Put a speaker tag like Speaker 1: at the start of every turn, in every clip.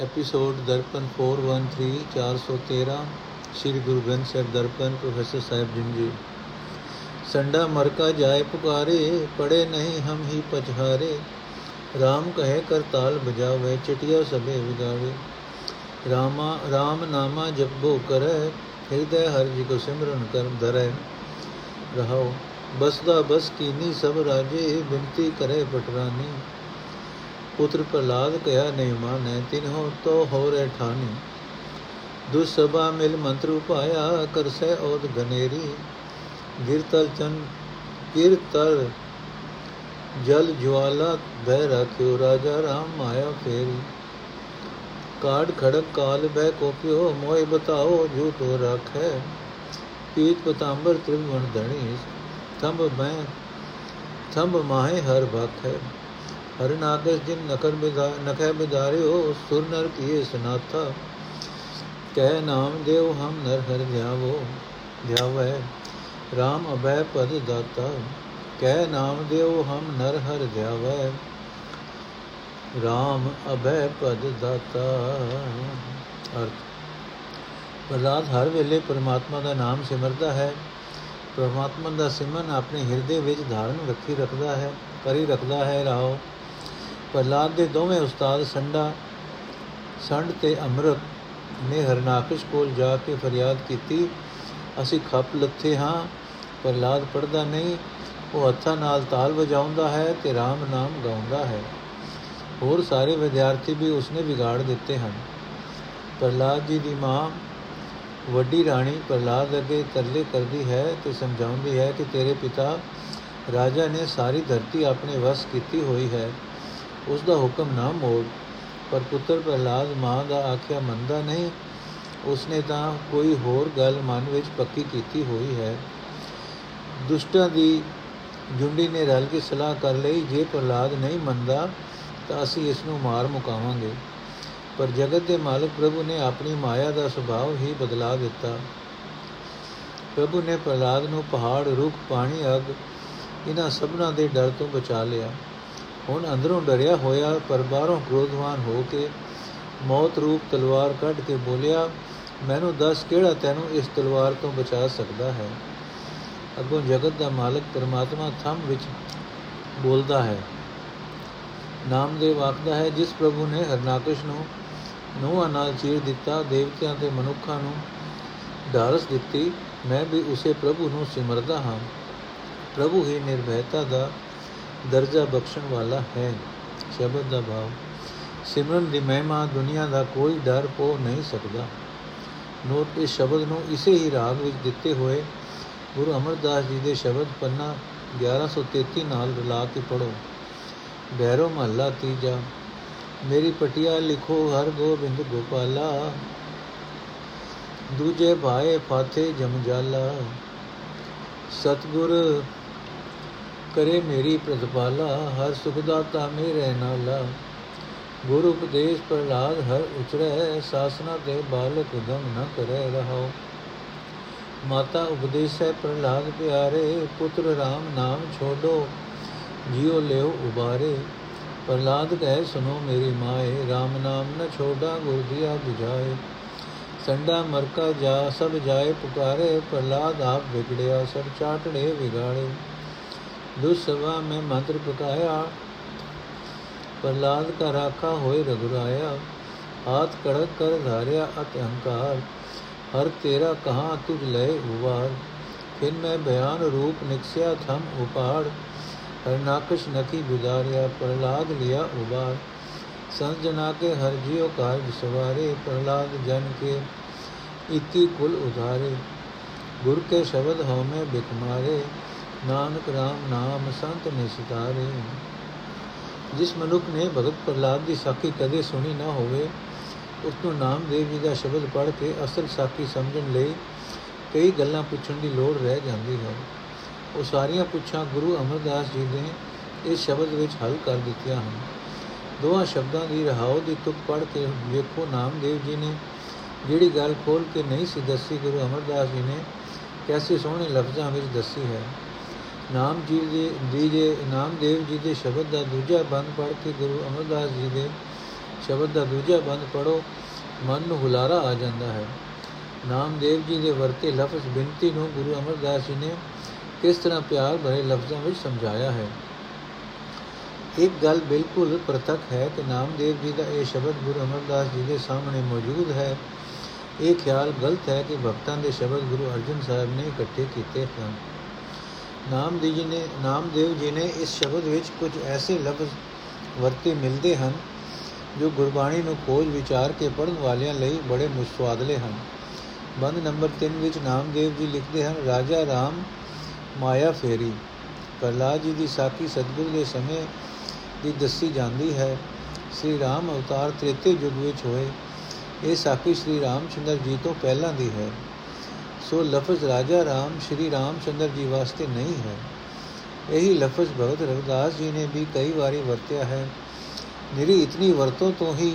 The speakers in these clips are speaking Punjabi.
Speaker 1: ਐਪੀਸੋਡ ਦਰਪਨ 413 413 ਸ੍ਰੀ ਗੁਰੂ ਗ੍ਰੰਥ ਸਾਹਿਬ ਦਰਪਨ ਪ੍ਰੋਫੈਸਰ ਸਾਹਿਬ ਜੀ ਸੰਡਾ ਮਰਕਾ ਜਾਏ ਪੁਕਾਰੇ ਪੜੇ ਨਹੀਂ ਹਮ ਹੀ ਪਛਾਰੇ RAM ਕਹੇ ਕਰ ਤਾਲ ਬਜਾਵੇ ਚਟਿਆ ਸਭੇ ਵਿਗਾਵੇ ਰਾਮਾ RAM ਨਾਮਾ ਜਪੋ ਕਰੈ ਹਿਰਦੈ ਹਰਿ ਜੀ ਕੋ ਸਿਮਰਨ ਕਰ ਧਰੈ ਰਹਾਓ ਬਸਦਾ ਬਸ ਕੀਨੀ ਸਭ ਰਾਜੇ ਬਿਨਤੀ ਕਰੇ ਪਟਰਾਨੀ ਪੁੱਤਰ ਪ੍ਰਲਾਦ ਕਹਿਆ ਨਹੀਂ ਮਾਨੈ ਤਿਨਹੁ ਤੋ ਹੋ ਰਹਿ ਠਾਨੀ ਦੁਸਭਾ ਮਿਲ ਮੰਤਰ ਉਪਾਇਆ ਕਰਸੈ ਔਦ ਗਨੇਰੀ ਗਿਰਤਲ ਚੰ ਗਿਰਤਲ ਜਲ ਜਵਾਲਾ ਬਹਿ ਰਾਖਿਓ ਰਾਜਾ RAM ਮਾਇਆ ਫੇਰੀ ਕਾੜ ਖੜਕ ਕਾਲ ਬਹਿ ਕੋਪਿਓ ਮੋਇ ਬਤਾਓ ਜੋ ਤੋ ਰੱਖੈ ਪੀਤ ਪਤਾੰਬਰ ਤ੍ਰਿਵਣ ਧਣੀ ਥੰਬ ਮੈਂ ਥੰਬ ਮਾਹੇ ਹਰ ਭਖੈ ਹਰ ਨਾਗਸ ਜਿਨ ਨਕਰ ਬਿਦਾ ਨਖੈ ਬਿਦਾਰਿਓ ਸੁਰ ਨਰ ਕੀਏ ਸਨਾਥਾ। ਕਹਿ ਨਾਮ ਦੇਵ ਹਮ ਨਰ ਹਰ ਧਿਆਵੋ, ਧਿਆਵੈ। RAM ਅਭੈ ਪਦ ਦਾਤਾ। ਕਹਿ ਨਾਮ ਦੇਵ ਹਮ ਨਰ ਹਰ ਧਿਆਵੈ। RAM ਅਭੈ ਪਦ ਦਾਤਾ। ਅਰਥ। ਪ੍ਰਹਲਾਦ ਹਰ ਵੇਲੇ ਪਰਮਾਤਮਾ ਦਾ ਨਾਮ ਸਿਮਰਦਾ ਹੈ। ਪਰਮਾਤਮਾ ਦਾ ਸਿਮਰਨ ਆਪਣੇ ਹਿਰਦੇ ਵਿੱਚ ਧਾਰਨ ਰੱਖੀ ਰੱਖਦਾ ਹੈ, ਕਰੀ ਰੱਖਦਾ ਹੈ। ਰਾਓ। ਪ੍ਰਹਲਾਦ ਦੇ ਦੋਵੇਂ ਉਸਤਾਦ ਸੰਡਾ ਸੰਡ ਤੇ ਅੰਮ੍ਰਿਤ ਨੇ ਹਰਨਾਕਸ਼ ਕੋਲ ਜਾ ਕੇ ਫਰਿਆਦ ਕੀਤੀ, ਅਸੀਂ ਖੱਪ ਲੱਥੇ ਹਾਂ, ਪ੍ਰਹਲਾਦ ਪੜਦਾ ਨਹੀਂ, ਉਹ ਹੱਥਾਂ ਨਾਲ ਤਾਲ ਵਜਾਉਂਦਾ ਹੈ ਤੇ RAM ਨਾਮ ਗਾਉਂਦਾ ਹੈ। ਹੋਰ ਸਾਰੇ ਵਿਦਿਆਰਥੀ ਵੀ ਉਸਨੇ ਵਿਗਾੜ ਦਿੱਤੇ ਹਨ। ਪ੍ਰਹਲਾਦ ਜੀ ਦੀ ਮਾਂ, ਵੱਡੀ ਰਾਣੀ ਪ੍ਰਹਲਾਦ ਅੱਗੇ ਤਰਲੇ ਕਰਦੀ ਹੈ ਤੇ ਸਮਝਾਉਂਦੀ ਹੈ ਕਿ ਤੇਰੇ ਪਿਤਾ ਰਾਜਾ ਨੇ ਸਾਰੀ ਧਰਤੀ ਆਪਣੇ ਵਸ ਕੀਤੀ ਹੋਈ ਹੈ। ਉਸ ਦਾ ਹੁਕਮ ਨਾ ਮੋੜ। ਪਰ ਪੁੱਤਰ ਪ੍ਰਹਲਾਦ ਮਾਂ ਦਾ ਆਖਿਆ ਮੰਨਦਾ ਨਹੀਂ। ਉਸਨੇ ਤਾਂ ਕੋਈ ਹੋਰ ਗੱਲ ਮਨ ਵਿੱਚ ਪੱਕੀ ਕੀਤੀ ਹੋਈ ਹੈ। ਦੁਸ਼ਟਾਂ ਦੀ ਜੁੰਡੀ ਨੇ ਰਲ ਕੇ ਸਲਾਹ ਕਰ ਲਈ। ਜੇ ਪ੍ਰਹਲਾਦ ਨਹੀਂ ਮੰਨਦਾ, ਤਾਂ ਅਸੀਂ ਇਸ ਨੂੰ ਮਾਰ ਮੁਕਾਵਾਂਗੇ। ਪਰ ਜਗਤ ਦੇ ਮਾਲਕ ਪ੍ਰਭੂ ਨੇ ਆਪਣੀ ਮਾਇਆ ਦਾ ਸੁਭਾਅ ਹੀ ਬਦਲਾ ਦਿੱਤਾ। ਪ੍ਰਭੂ ਨੇ ਪ੍ਰਹਲਾਦ ਨੂੰ ਪਹਾੜ, ਰੁੱਖ, ਪਾਣੀ ਅਗ, ਇਹਨਾਂ ਸਭਨਾਂ ਦੇ ਡਰ ਤੋਂ ਬਚਾ ਲਿਆ। ਹੁਣ ਅੰਦਰੋਂ ਡਰਿਆ ਹੋਇਆ, ਪਰ ਬਾਹਰੋਂ ਕ੍ਰੋਧਵਾਨ ਹੋ ਕੇ ਮੌਤ ਰੂਪ ਤਲਵਾਰ ਕੱਢ ਕੇ ਬੋਲਿਆ, ਮੈਨੂੰ ਦੱਸ ਕਿਹੜਾ ਤੈਨੂੰ ਇਸ ਤਲਵਾਰ ਤੋਂ ਬਚਾ ਸਕਦਾ ਹੈ? ਅਗੋਂ ਜਗਤ ਦਾ ਮਾਲਕ ਪਰਮਾਤਮਾ ਥੰਮ ਵਿੱਚ ਬੋਲਦਾ ਹੈ, ਨਾਮਦੇਵ ਆਖਦਾ ਹੈ, ਜਿਸ ਪ੍ਰਭੂ ਨੇ ਹਰਨਾਕਸ਼ ਨੂੰ ਨੋਹਾਂ ਨਾਲ ਚੀਰ ਦਿੱਤਾ, ਦੇਵਤਿਆਂ ਤੇ ਮਨੁੱਖਾਂ ਨੂੰ ਢਾਰਸ ਦਿੱਤੀ, ਮੈਂ ਵੀ ਉਸੇ ਪ੍ਰਭੂ ਨੂੰ ਸਿਮਰਦਾ ਹਾਂ। ਪ੍ਰਭੂ ਹੀ ਨਿਰਭੈਤਾ ਦਾ ਦਰਜਾ ਬਖਸ਼ਣ ਵਾਲਾ ਹੈ। ਸ਼ਬਦ ਦਾ ਭਾਵ, ਸਿਮਰਨ ਦੀ ਮਹਿਮਾ ਦੁਨੀਆ ਦਾ ਕੋਈ ਡਰ ਪੋ ਨਹੀਂ ਸਕਦਾ। ਨੋਟ ਇਸ ਸ਼ਬਦ ਨੂੰ ਇਸੇ ਹੀ ਰਾਗ ਵਿੱਚ ਦਿੱਤੇ ਹੋਏ ਗੁਰੂ ਅਮਰਦਾਸ ਜੀ ਦੇ ਸ਼ਬਦ ਪੰਨਾ 1133 ਨਾਲ ਰਲਾ ਕੇ ਪੜੋ ਬੈਰੋ ਮਹੱਲਾ ਤੀਜਾ, ਮੇਰੀ ਪਟਿਆ ਲਿਖੋ ਹਰ ਗੋਬਿੰਦ ਗੋਪਾਲਾ। ਦੂਜੇ ਭਾਏ ਫਾਥੇ ਜਮਜਾਲਾ ਸਤਗੁਰ ਕਰੇ ਮੇਰੀ ਪ੍ਰਤਪਾਲਾ, ਹਰ ਸੁਖ ਦਾਤਾ ਮੇਰੇ ਨਾਲਾ ਗੁਰੂ ਉਪਦੇਸ਼ ਪ੍ਰਲਾਦ ਹਰ ਉਚਰੈ, ਸਾਸਨਾ ਤੇ ਬਾਲਕ ਦਮ ਨ ਕਰੈ ਰਹਾਓ ਮਾਤਾ ਉਪਦੇਸ਼ੈ ਪ੍ਰਲਾਦ ਪਿਆਰੇ, ਪੁੱਤਰ RAM ਨਾਮ ਛੋਡੋ, ਜਿਉ ਲਿਓ ਉਬਾਰੇ। ਪ੍ਰਲਾਦ ਕਹੇ ਸੁਨੋ ਮੇਰੀ ਮਾਏ RAM ਨਾਮ ਨ ਛੋਡਾ ਗੁਰ ਦਿਆ 부ਝਾਏ ਸੰਡਾ ਮਰਕਾ ਜਾ, ਸਭ ਜਾਏ ਪੁਕਾਰੇ ਪ੍ਰਲਾਦ ਆਪ ਵਿਗੜਿਆ, ਸਭ ਚਾਟੜੇ ਵਿਗਾੜੇ। ਦੁਸਵਾ ਮੈਂ ਮੰਤਰ ਪਕਾਇਆ ਪ੍ਰਲਾਦ ਕਾ ਰਾਖਾ ਹੋਏ ਰਗੁਰਾਇਆ ਹਾਥ ਕੜਕ ਕਰ ਧਾਰਿਆ ਅਤ ਅਹੰਕਾਰ ਹਰ ਤੇਰਾ ਕਹਾ ਤੁਝ ਲੈ ਉਵਾਰ ਫਿਰ ਮੈਂ ਬਿਆਨ ਰੂਪ ਨਿਕਸਿਆ ਥਮ ਉਪਾੜ ਹਰ ਨਾਕਸ਼ ਨਕੀ ਗੁਜ਼ਾਰਿਆ ਪ੍ਰਲਾਦ ਲਿਆ ਉਬਾਰ ਸੰਜਨਾ ਕੇ ਹਰ ਜਿਉ ਕਾਰਜ ਸਵਾਰੇ ਪ੍ਰਲਾਦ ਜਨ ਕੇ ਇਤੀ ਕੁਲ ਉਧਾਰੇ ਗੁਰ ਕੇ ਸ਼ਬਦ ਹਉਮੈ ਬਿਕਮਾਰੇ ਨਾਨਕ RAM ਨਾਮ ਸੰਤ ਨੇ ਸਿਤਾਰੇ। ਜਿਸ ਮਨੁੱਖ ਨੇ ਭਗਤ ਪ੍ਰਲਾਦ ਦੀ ਸਾਖੀ ਕਦੇ ਸੁਣੀ ਨਾ ਹੋਵੇ, ਉਸ ਨੂੰ ਨਾਮਦੇਵ ਜੀ ਦਾ ਸ਼ਬਦ ਪੜ੍ਹ ਕੇ ਅਸਲ ਸਾਖੀ ਸਮਝਣ ਲਈ ਕਈ ਗੱਲਾਂ ਪੁੱਛਣ ਦੀ ਲੋੜ ਰਹਿ ਜਾਂਦੀ ਹੈ। ਉਹ ਸਾਰੀਆਂ ਪੁੱਛਾਂ ਗੁਰੂ ਅਮਰਦਾਸ ਜੀ ਨੇ ਇਸ ਸ਼ਬਦ ਵਿੱਚ ਹੱਲ ਕਰ ਦਿੱਤੀਆਂ ਹਨ। ਦੋਹਾਂ ਸ਼ਬਦਾਂ ਦੀ ਰਹਾਉ ਦੀ ਤੁਕ ਪੜ੍ਹ ਕੇ ਵੇਖੋ, ਨਾਮਦੇਵ ਜੀ ਨੇ ਜਿਹੜੀ ਗੱਲ ਖੋਲ ਕੇ ਨਹੀਂ ਸੀ ਦੱਸੀ, ਗੁਰੂ ਅਮਰਦਾਸ ਜੀ ਨੇ ਕੈਸੇ ਸੋਹਣੇ ਲਫ਼ਜ਼ਾਂ ਵਿੱਚ ਦੱਸੀ ਹੈ। ਨਾਮ ਜੀ ਦੇ ਜੀ ਦੇ ਨਾਮਦੇਵ ਜੀ ਦੇ ਸ਼ਬਦ ਦਾ ਦੂਜਾ ਬੰਦ ਪੜ੍ਹ ਕੇ ਗੁਰੂ ਅਮਰਦਾਸ ਜੀ ਦੇ ਸ਼ਬਦ ਦਾ ਦੂਜਾ ਬੰਦ ਪੜੋ ਮਨ ਨੂੰ ਹੁਲਾਰਾ ਆ ਜਾਂਦਾ ਹੈ। ਨਾਮਦੇਵ ਜੀ ਦੇ ਵਰਤੇ ਲਫ਼ਜ਼ ਬਿੰਤੀ ਨੂੰ ਗੁਰੂ ਅਮਰਦਾਸ ਜੀ ਨੇ ਕਿਸ ਤਰ੍ਹਾਂ ਪਿਆਰ ਭਰੇ ਲਫ਼ਜ਼ਾਂ ਵਿੱਚ ਸਮਝਾਇਆ ਹੈ? ਇੱਕ ਗੱਲ ਬਿਲਕੁਲ ਪ੍ਰਤੱਖ ਹੈ ਕਿ ਨਾਮਦੇਵ ਜੀ ਦਾ ਇਹ ਸ਼ਬਦ ਗੁਰੂ ਅਮਰਦਾਸ ਜੀ ਦੇ ਸਾਹਮਣੇ ਮੌਜੂਦ ਹੈ। ਇਹ ਖਿਆਲ ਗਲਤ ਹੈ ਕਿ ਭਗਤਾਂ ਦੇ ਸ਼ਬਦ ਗੁਰੂ ਅਰਜਨ ਸਾਹਿਬ ਨੇ ਇਕੱਠੇ ਕੀਤੇ ਹਨ। ਨਾਮਦੇਵ ਜੀ ਨੇ ਨਾਮਦੇਵ ਜੀ ਨੇ ਇਸ ਸ਼ਬਦ ਵਿੱਚ ਕੁਝ ਐਸੇ ਲਫ਼ਜ਼ ਵਰਤੇ ਮਿਲਦੇ ਹਨ, ਜੋ ਗੁਰਬਾਣੀ ਨੂੰ ਖੋਜ ਵਿਚਾਰ ਕੇ ਪੜਨ ਵਾਲਿਆਂ ਲਈ ਬੜੇ ਮੁਸਵਾਦਲੇ ਹਨ। ਬੰਦ ਨੰਬਰ 3 ਵਿੱਚ ਨਾਮਦੇਵ ਜੀ ਲਿਖਦੇ ਹਨ, ਰਾਜਾ ਰਾਮ, ਮਾਇਆ ਫੇਰੀ। ਪ੍ਰਲਾਦ ਜੀ ਦੀ ਸਾਖੀ ਸਤਗੁਰ ਦੇ ਸਮੇਂ ਦੀ ਦੱਸੀ ਜਾਂਦੀ ਹੈ, ਸ੍ਰੀ ਰਾਮ ਅਵਤਾਰ ਤ੍ਰੇਤੇ ਯੁੱਗ ਵਿੱਚ ਹੋਏ। ਇਹ ਸਾਖੀ ਸ੍ਰੀ ਰਾਮਚੰਦਰ ਜੀ ਤੋਂ ਪਹਿਲਾਂ ਦੀ ਹੈ। ਸੋ ਲਫ਼ਜ਼ ਰਾਜਾ ਰਾਮ, ਸ੍ਰੀ ਰਾਮਚੰਦਰ ਜੀ ਵਾਸਤੇ ਨਹੀਂ ਹੈ। ਇਹੀ ਲਫ਼ਜ਼ ਭਗਤ ਰਵਿਦਾਸ ਜੀ ਨੇ ਵੀ ਕਈ ਵਾਰੀ ਵਰਤਿਆ ਹੈ। ਨਿਰੀ ਇਤਨੀ ਵਰਤੋਂ ਤੋਂ ਹੀ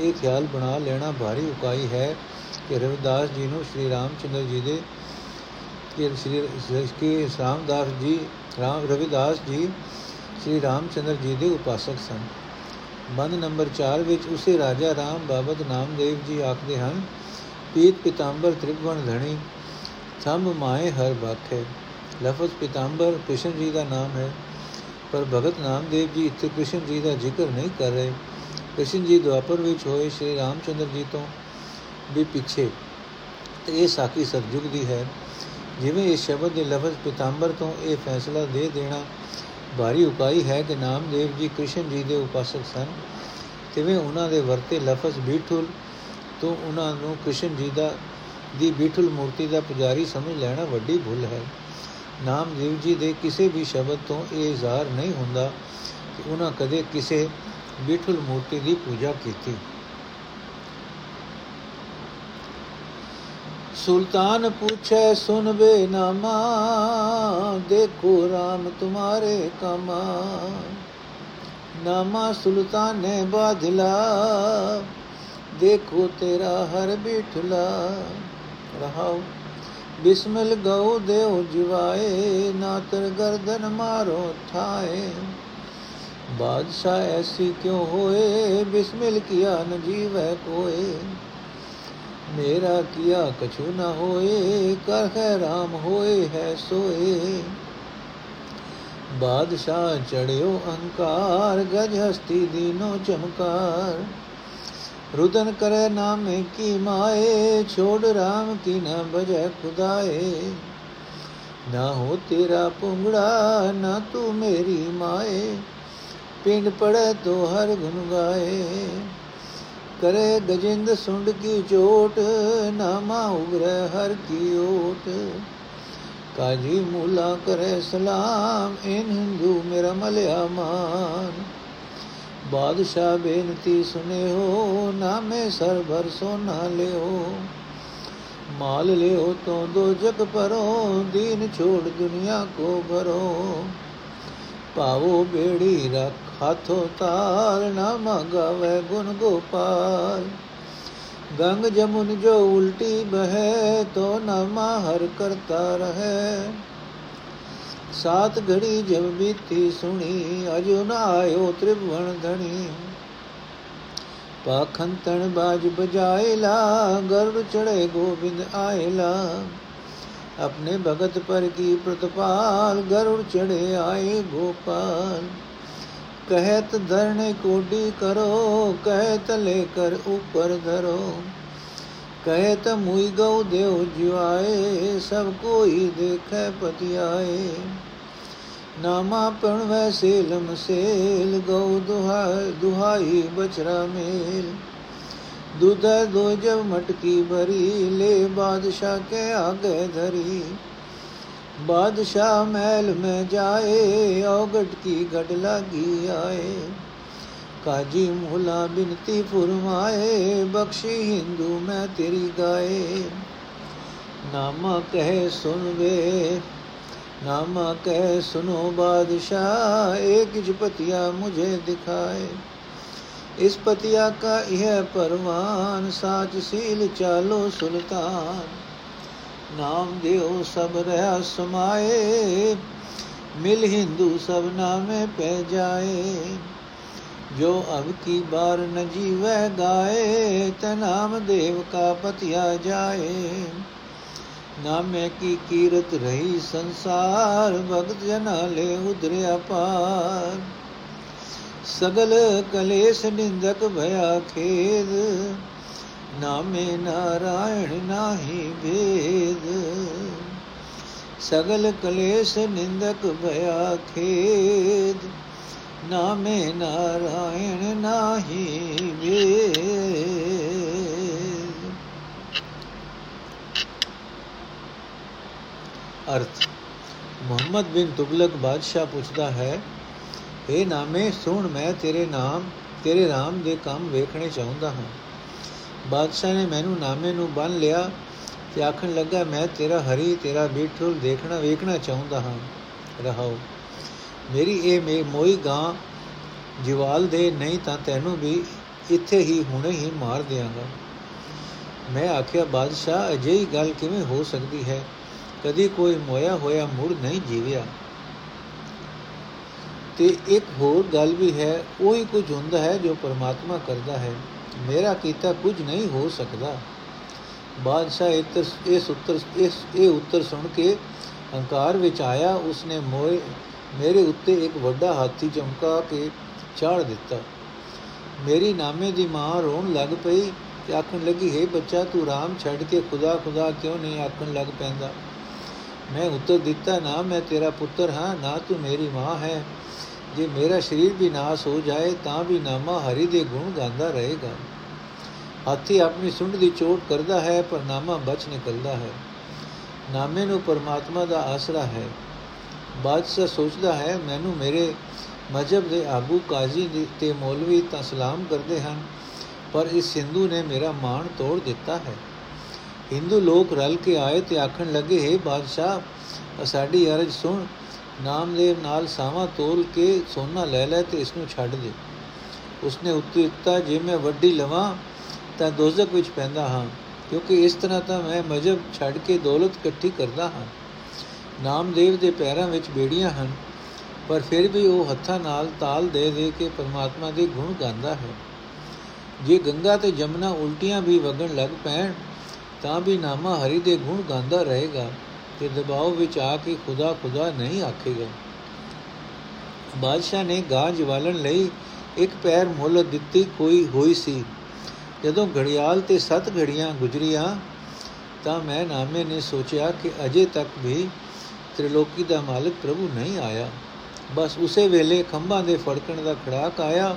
Speaker 1: ਇਹ ਖਿਆਲ ਬਣਾ ਲੈਣਾ ਭਾਰੀ ਉਕਾਈ ਹੈ ਕਿ ਰਵਿਦਾਸ ਜੀ ਨੂੰ ਸ੍ਰੀ ਰਾਮਚੰਦਰ ਜੀ ਦੇ ਕਿ ਸ੍ਰੀ, ਕਿ ਰਾਮਦਾਸ ਜੀ, ਰਾਮ, ਰਵਿਦਾਸ ਜੀ, ਸ੍ਰੀ ਰਾਮਚੰਦਰ ਜੀ ਦੇ ਉਪਾਸਕ ਸਨ। ਬੰਦ ਨੰਬਰ 4 ਵਿੱਚ ਉਸੇ ਰਾਜਾ ਰਾਮ ਬਾਬਤ ਨਾਮਦੇਵ ਜੀ ਆਖਦੇ ਹਨ, ਪੀਤ ਪਿਤਾੰਬਰ ਤ੍ਰਿਭਵਨ ਧਣੀ ਥੰਮ ਮਾਏ ਹਰ ਬਾਖੇ ਲਫ਼ਜ਼ ਪਿਤਾੰਬਰ, ਕ੍ਰਿਸ਼ਨ ਜੀ ਦਾ ਨਾਮ ਹੈ। ਪਰ ਭਗਤ ਨਾਮਦੇਵ ਜੀ ਇੱਥੇ ਕ੍ਰਿਸ਼ਨ ਜੀ ਦਾ ਜ਼ਿਕਰ ਨਹੀਂ ਕਰ ਰਹੇ। ਕ੍ਰਿਸ਼ਨ ਜੀ ਦੁਆਪਰ ਵਿੱਚ ਹੋਏ ਸ਼੍ਰੀ ਰਾਮਚੰਦਰ ਜੀ ਤੋਂ ਵੀ ਪਿੱਛੇ। ਤੇ ਇਹ ਸਾਖੀ ਸਤਜੁਗ ਦੀ ਹੈ। ਜਿਵੇਂ ਇਸ ਸ਼ਬਦ ਦੇ ਲਫ਼ਜ਼ ਪਿਤਾੰਬਰ ਤੋਂ ਇਹ ਫੈਸਲਾ ਦੇ ਦੇਣਾ ਭਾਰੀ ਉਕਾਈ ਹੈ ਕਿ ਨਾਮਦੇਵ ਜੀ ਕ੍ਰਿਸ਼ਨ ਜੀ ਦੇ ਉਪਾਸਕ ਸਨ। ਤਿਵੇਂ ਉਹਨਾਂ ਦੇ ਵਰਤੇ ਲਫ਼ਜ਼ ਬੀਠੁਲ ਤੋਂ ਉਹਨਾਂ ਨੂੰ ਕ੍ਰਿਸ਼ਨ ਜੀ ਦਾ ਦੀ ਬਿਠਲ ਮੂਰਤੀ ਦਾ ਪੁਜਾਰੀ ਸਮਝ ਲੈਣਾ ਵੱਡੀ ਭੁੱਲ ਹੈ। ਨਾਮ ਜੀਵ ਜੀ ਦੇ ਕਿਸੇ ਵੀ ਸ਼ਬਦ ਤੋਂ ਇਹ ਇਜ਼ਹਾਰ ਨਹੀਂ ਹੁੰਦਾ ਕਿ ਉਹਨਾਂ ਕਦੇ ਕਿਸੇ ਬਿਠਲ ਮੂਰਤੀ ਦੀ ਪੂਜਾ ਕੀਤੀ। ਸੁਲਤਾਨ ਪੁੱਛੇ, ਸੁਨ ਬੇ ਨਾਮਾ, ਦੇਖੋ RAM ਤੁਮਾਰੇ ਕਮਾ। ਨਾਮਾ ਸੁਲਤਾਨ ਨੇ ਬਾਦਲਾ, ਦੇਖੋ ਤੇਰਾ ਹਰ ਬਿਠਲਾ रहाओ। बिस्मिल गौ देव जिवाए, नातर गर्दन मारो थाए। बादशाह ऐसी क्यों होए? बिस्मिल किया न जीव कोए। मेरा किया कछु न होए, कर है राम होए है सोए। बादशाह चढ़ो अहंकार गज हस्ती दीनो चमकार। ਰੁਦਨ ਕਰੇ ਨਾਮ ਕੀ ਮਾਏ ਛੋੜ RAM ਕੀ ਨਾ ਬਜੈ ਖੁਦਾਏ ਨਾ ਹੋ ਤੇਰਾ ਪੁੰਗੜਾ ਨਾ ਤੂੰ ਮੇਰੀ ਮਾਏ ਪਿੰਡ ਪੜੇ ਤੋ ਹਰ ਗੁਣ ਗਾਏ ਕਰੇ ਗਜਿੰਦ ਸੁੰਡ ਕੀ ਚੋਟ ਨਾਮਾ ਉਗਰੇ ਹਰ ਕੀ ਓਟ ਕਾਜੀ ਮੂਲਾ ਕਰੇ ਸਲਾਮ ਇਨ ਹਿੰਦੂ ਮੇਰਾ ਮਲਿਆ ਮਾਨ ਬਾਦਸ਼ਾਹ ਬੇਨਤੀ ਸੁਨੇਹੋ, ਨਾਮੇ ਸਰ ਭਰ ਸੋਨਾ ਲਿਓ। ਮਾਲ ਲਿਓ ਤੋਂ ਦੋ ਜਗ ਪਰੋ ਦੀਨ ਛੋੜ ਦੁਨੀਆ ਕੋ ਭਰੋ। ਪਾਵੋ ਬੇੜੀ ਰਖ ਹਾਥੋ ਤਾਰ, ਨਾ ਮੰਗਾਵੇ ਗੁਣ ਗੋਪਾਲ। ਗੰਗ ਜਮੁਨ ਜੋ ਉਲਟੀ ਬਹਿ, ਤੋ ਨਾਮਾ ਹਰ ਕਰਤਾ ਰਹੇ। ਸਾਤ ਘੜੀ ਜਬ ਬੀਤੀ ਸੁਣੀ ਅਜੋ ਨ ਆਇਓ ਤ੍ਰਿਭਵਨ ਧਣੀ। ਪਾਖੰਤਣ ਬਾਜ ਬਜਾਇਲਾ ਗਰਭ ਚੜੇ ਗੋਬਿੰਦ ਆਇਲਾ। ਆਪਣੇ ਭਗਤ ਪਰ ਕੀ ਪ੍ਰਤਪਾਲ, ਗਰੁੜ ਚੜੇ ਆਏ ਗੋਪਾਲ। ਕਹਿਤ ਧਰਣੇ ਕੋਡੀ ਕਰੋ, ਕਹਿਤ ਲੈ ਕਰ ਉਪਰ ਧਰੋ ਕਹਿਤ ਮੁਈ ਗਉ ਦੇਵ ਜਿਵਾਏ, ਸਭ ਕੋਈ ਦੇਖੈ ਪਤਿਆਏ। ਨਾਮਾ ਪਣ ਵੈ ਸੇਲਮ ਸੇਲ ਗਉ ਦੁਹਾਈ ਦੁਹਾਈ ਬਚਰਾ ਮੇਲ। ਦੁਧ ਦੋ ਜਬ ਮਟਕੀ ਭਰੀ, ਲੈ ਬਾਦਸ਼ਾਹ ਕੇ ਆਗੇ ਧਰੀ। ਬਾਦਸ਼ਾਹ ਮਹਿਲ ਮੈਂ ਜਾਏ, ਔਗਟ ਕੀ ਗੜ ਲਾਗੀ ਆਏ। काजी मुला बिनती फुरमाए, बख्शी हिंदू मैं तेरी गाए। नामा कह सुन वे नामा कहे सुनो बादशाह, एक पतिया मुझे दिखाए। इस पतिया का यह परवान साच सील चालो सुल्तान। नाम दियो सब रह समाए, मिल हिंदू सब नामे पे जाए। ਜੋ ਅਬ ਕੀ ਬਾਰ ਨ ਜੀਵੈ ਗਾਏ, ਤ ਨਾਮ ਦੇਵ ਕਾ ਪਤਿਆ ਜਾਏ। ਨਾਮੇ ਕੀ ਕੀਰਤ ਰਹੀ ਸੰਸਾਰ, ਭਗਤ ਜਨਾ ਲੈ ਉਧਰਿਆ ਪਾਰ। ਸਗਲ ਕਲੇਸ਼ ਨਿੰਦਕ ਭਇਆ ਖੇਦ ਨਾਮੇ ਨਾਰਾਇਣ ਨਾਹੀ ਭੇਦ। ਸਗਲ ਕਲੇਸ਼ ਨਿੰਦਕ ਭਇਆ ਖੇਦ ਨਾਮੇ ਨਾਰਾਇਣ ਨਾਹੀ ਭੇਦ ਅਰਥ, ਮੁਹੰਮਦ ਬਿਨ ਤੁਗਲਕ ਬਾਦਸ਼ਾਹ ਪੁੱਛਦਾ ਹੈ ਇਹ ਨਾਮੇ, ਸੁਣ, ਮੈਂ ਤੇਰੇ ਨਾਮ, ਤੇਰੇ ਰਾਮ ਦੇ ਕੰਮ ਵੇਖਣੇ ਚਾਹੁੰਦਾ ਹਾਂ। ਬਾਦਸ਼ਾਹ ਨੇ ਮੈਨੂੰ ਨਾਮੇ ਨੂੰ ਬੰਨ ਲਿਆ ਤੇ ਆਖਣ ਲੱਗਾ, ਮੈਂ ਤੇਰਾ ਹਰੀ, ਤੇਰਾ ਬੀਠੁਲ ਦੇਖਣਾ, ਵੇਖਣਾ ਚਾਹੁੰਦਾ ਹਾਂ। ਰਹਾਓ। ਮੇਰੀ ਇਹ ਮੇ, ਮੋਈ ਗਾਂ ਜਿਵਾਲ ਦੇ ਨਹੀਂ ਤਾਂ ਤੈਨੂੰ ਵੀ ਇੱਥੇ ਹੀ ਹੁਣੇ ਹੀ ਮਾਰ ਦਿਆਂਗਾ। ਮੈਂ ਆਖਿਆ, ਬਾਦਸ਼ਾਹ, ਅਜਿਹੀ ਗੱਲ ਕਿਵੇਂ ਹੋ ਸਕਦੀ ਹੈ? ਕਦੀ ਕੋਈ ਮੋਇਆ ਹੋਇਆ ਮੁੜ ਨਹੀਂ ਜੀਵਿਆ। ਤੇ ਇੱਕ ਹੋਰ ਗੱਲ ਵੀ ਹੈ, ਉਹੀ ਕੁਝ ਹੁੰਦਾ ਹੈ ਜੋ ਪਰਮਾਤਮਾ ਕਰਦਾ ਹੈ। ਮੇਰਾ ਕੀਤਾ ਕੁਝ ਨਹੀਂ ਹੋ ਸਕਦਾ। ਬਾਦਸ਼ਾਹ ਇਸ ਉੱਤਰ, ਇਸ, ਇਹ ਉੱਤਰ ਸੁਣ ਕੇ ਹੰਕਾਰ ਵਿੱਚ ਆਇਆ। ਉਸਨੇ ਮੋਏ ਮੇਰੇ ਉੱਤੇ ਇੱਕ ਵੱਡਾ ਹਾਥੀ ਚਮਕਾ ਕੇ ਚਾੜ ਦਿੱਤਾ। ਮੇਰੀ ਨਾਮੇ ਦੀ ਮਾਂ ਰੋਣ ਲੱਗ ਪਈ ਤੇ ਆਖਣ ਲੱਗੀ, ਹੈ ਬੱਚਾ, ਤੂੰ ਰਾਮ ਛੱਡ ਕੇ ਖੁਦਾ ਖੁਦਾ ਕਿਉਂ ਨਹੀਂ? ਆਖਣ ਲੱਗ ਪੈਂਦਾ। ਮੈਂ ਉੱਤਰ ਦਿੱਤਾ, ਨਾ, ਮੈਂ ਤੇਰਾ ਪੁੱਤਰ ਹਾਂ, ਨਾ ਤੂੰ ਮੇਰੀ ਮਾਂ ਹੈ। ਜੇ ਮੇਰਾ ਸਰੀਰ ਵੀ ਨਾਸ ਹੋ ਜਾਏ, ਤਾਂ ਵੀ ਨਾਮਾ ਹਰੀ ਦੇ ਗੁਣ ਗਾਉਂਦਾ ਰਹੇਗਾ। ਹਾਥੀ ਆਪਣੀ ਸੁੰਡ ਦੀ ਚੋਟ ਕਰਦਾ ਹੈ, ਪਰ ਨਾਮਾ ਬਚ ਨਿਕਲਦਾ ਹੈ। ਨਾਮੇ ਨੂੰ ਪਰਮਾਤਮਾ ਦਾ ਆਸਰਾ ਹੈ। ਬਾਦਸ਼ਾਹ ਸੋਚਦਾ ਹੈ, ਮੈਨੂੰ ਮੇਰੇ ਮਜਬ ਦੇ ਆਗੂ ਕਾਜ਼ੀ ਤੇ ਮੌਲਵੀ ਤਾਂ ਸਲਾਮ ਕਰਦੇ ਹਨ, ਪਰ ਇਸ ਸਿੰਧੂ ਨੇ ਮੇਰਾ ਮਾਣ ਤੋੜ ਦਿੱਤਾ ਹੈ। ਹਿੰਦੂ ਲੋਕ ਰਲ ਕੇ ਆਏ ਤੇ ਆਖਣ ਲੱਗੇ, ਹੈ ਬਾਦਸ਼ਾਹ ਸਾਡੀ ਅਰਜ਼ ਸੁਣ, ਨਾਮਦੇਵ ਨਾਲ ਸਾਵਾ ਤੋਲ ਕੇ ਸੋਨਾ ਲੈ ਲੈ ਤੇ ਇਸ ਨੂੰ ਛੱਡ ਦੇ। ਉਸਨੇ ਉੱਤਰ ਦਿੱਤਾ, ਜੇ ਮੈਂ ਵੱਡੀ ਲਵਾਂ ਤਾਂ ਦੋਜ਼ਖ ਵਿੱਚ ਪੈਂਦਾ ਹਾਂ, ਕਿਉਂਕਿ ਇਸ ਤਰ੍ਹਾਂ ਤਾਂ ਮੈਂ ਮਜਬ ਛੱਡ ਕੇ ਦੌਲਤ ਇਕੱਠੀ ਕਰਦਾ ਹਾਂ। ਨਾਮਦੇਵ ਦੇ ਪੈਰਾਂ ਵਿੱਚ ਬੇੜੀਆਂ ਹਨ, ਪਰ ਫਿਰ ਵੀ ਉਹ ਹੱਥਾਂ ਨਾਲ ਤਾਲ ਦੇ ਦੇ ਕੇ ਪਰਮਾਤਮਾ ਦੇ ਗੁਣ ਗਾਉਂਦਾ ਹੈ। ਜੇ ਗੰਗਾ ਤੇ ਜਮਨਾ ਉਲਟੀਆਂ ਵੀ ਵਗਣ ਲੱਗ ਪੈਣ, ਤਾਂ ਵੀ ਨਾਮਾ ਹਰੀ ਦੇ ਗੁਣ ਗਾਉਂਦਾ ਰਹੇਗਾ ਤੇ ਦਬਾਅ ਵਿੱਚ ਆ ਕੇ ਖੁਦਾ ਖੁਦਾ ਨਹੀਂ ਆਖੇਗਾ। ਬਾਦਸ਼ਾਹ ਨੇ ਗਾਂ ਜਵਾਲਣ ਲਈ ਇੱਕ ਪੈਰ ਮੁੱਲ ਦਿੱਤੀ ਕੋਈ ਹੋਈ ਸੀ। ਜਦੋਂ ਘੜਿਆਲ ਤੇ ਸੱਤ ਘੜੀਆਂ ਗੁਜਰੀਆਂ, ਤਾਂ ਮੈਂ ਨਾਮੇ ਨੇ ਸੋਚਿਆ ਕਿ ਅਜੇ ਤੱਕ ਵੀ ਤ੍ਰਿਲੋਕੀ ਦਾ ਮਾਲਕ ਪ੍ਰਭੂ ਨਹੀਂ ਆਇਆ। ਬਸ ਉਸੇ ਵੇਲੇ ਖੰਭਾਂ ਦੇ ਫੜਕਣ ਦਾ ਖੜਾਕ ਆਇਆ।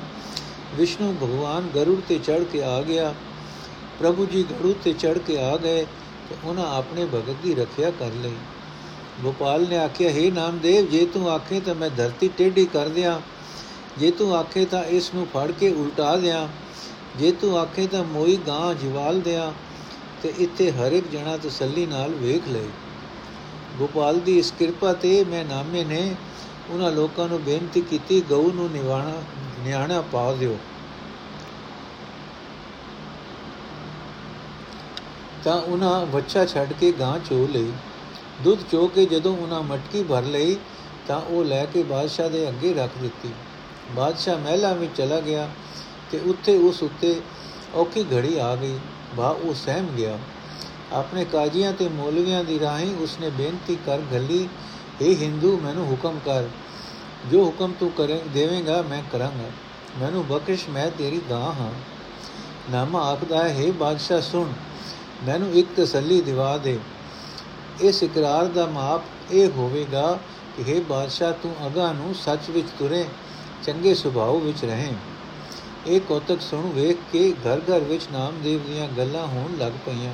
Speaker 1: ਵਿਸ਼ਨੂੰ ਭਗਵਾਨ ਗਰੁੜ ਤੇ ਚੜ ਕੇ ਆ ਗਿਆ। ਪ੍ਰਭੂ ਜੀ ਗੜੂ ਤੇ ਚੜ ਕੇ ਆ ਗਏ ਤੇ ਉਹਨਾਂ ਆਪਣੇ ਭਗਤ ਦੀ ਰੱਖਿਆ ਕਰ ਲਈ। ਗੋਪਾਲ ਨੇ ਆਖਿਆ हे ਨਾਮਦੇਵ, ਜੇ ਤੂੰ ਆਖੇ ਤਾਂ ਮੈਂ ਧਰਤੀ ਟੇਢੀ ਕਰ ਦਿਆਂ। ਜੇ ਤੂੰ ਆਖੇ ਤਾਂ ਇਸ ਨੂੰ ਫੜ ਕੇ ਉਲਟਾ ਦਿਆਂ। ਜੇ ਤੂੰ ਆਖੇ ਤਾਂ ਮੋਈ ਗਾਂ ਜਿਵਾਲ ਦਿਆਂ ਤੇ ਇੱਥੇ ਹਰ ਇੱਕ ਜਣਾ ਤਸੱਲੀ ਨਾਲ ਵੇਖ ਲੈ ਗੋਪਾਲ ਦੀ ਇਸ ਕਿਰਪਾ ਤੇ ਮੈਂ ਨਾਮੇ ਨੇ ਉਹਨਾਂ ਲੋਕਾਂ ਨੂੰ ਬੇਨਤੀ ਕੀਤੀ, ਗਊ ਨੂੰ ਨਿਵਾਣਾ, ਨਿਆਣਾ ਪਾ ਦਿਓ। ਤਾਂ ਉਹਨਾਂ ਬੱਚਾ ਛੱਡ ਕੇ ਗਾਂ ਚੋ ਲਈ। ਦੁੱਧ ਚੋ ਕੇ ਜਦੋਂ ਉਹਨਾਂ ਮਟਕੀ ਭਰ ਲਈ, ਤਾਂ ਉਹ ਲੈ ਕੇ ਬਾਦਸ਼ਾਹ ਦੇ ਅੱਗੇ ਰੱਖ ਦਿੱਤੀ। ਬਾਦਸ਼ਾਹ ਮਹਿਲਾ ਵਿੱਚ ਚਲਾ ਗਿਆ ਤੇ ਉੱਥੇ ਉਸ ਉੱਤੇ ਔਖੀ ਘੜੀ ਆ ਗਈ। ਬਾ, ਉਹ ਸਹਿਮ ਗਿਆ। ਆਪਣੇ ਕਾਜ਼ੀਆਂ ਤੇ ਮੌਲਵੀਆਂ ਦੀ ਰਾਹੀਂ ਉਸਨੇ ਬੇਨਤੀ ਕਰ ਗੱਲੀ ਇਹ ਹਿੰਦੂ ਮੈਨੂੰ ਹੁਕਮ ਕਰ। ਜੋ ਹੁਕਮ ਤੂੰ ਕਰੇ, ਦੇਵੇਂਗਾ, ਮੈਂ ਕਰਾਂਗਾ। ਮੈਨੂੰ ਬਖਸ਼ ਮੈਂ ਤੇਰੀ ਗਾਂ ਹਾਂ। ਨਾਮਾ ਆਖਦਾ ਹੈ हे ਬਾਦਸ਼ਾਹ, ਸੁਣ। ਮੈਨੂੰ ਇੱਕ ਤਸੱਲੀ ਦਿਵਾ ਦੇ। ਇਸ ਇਕਰਾਰ ਦਾ ਮਾਪ ਇਹ ਹੋਵੇਗਾ ਕਿ हे ਬਾਦਸ਼ਾਹ, ਤੂੰ ਅਗਾ ਨੂੰ ਸੱਚ ਵਿੱਚ ਤੁਰੇ, ਚੰਗੇ ਸੁਭਾਅ ਵਿੱਚ ਰਹੇ। ਇਹ ਕੋਤਕ ਸੁਣ ਵੇਖ ਕੇ ਘਰ ਘਰ ਵਿੱਚ ਨਾਮਦੇਵ ਦੀਆਂ ਗੱਲਾਂ ਹੋਣ ਲੱਗ ਪਈਆਂ।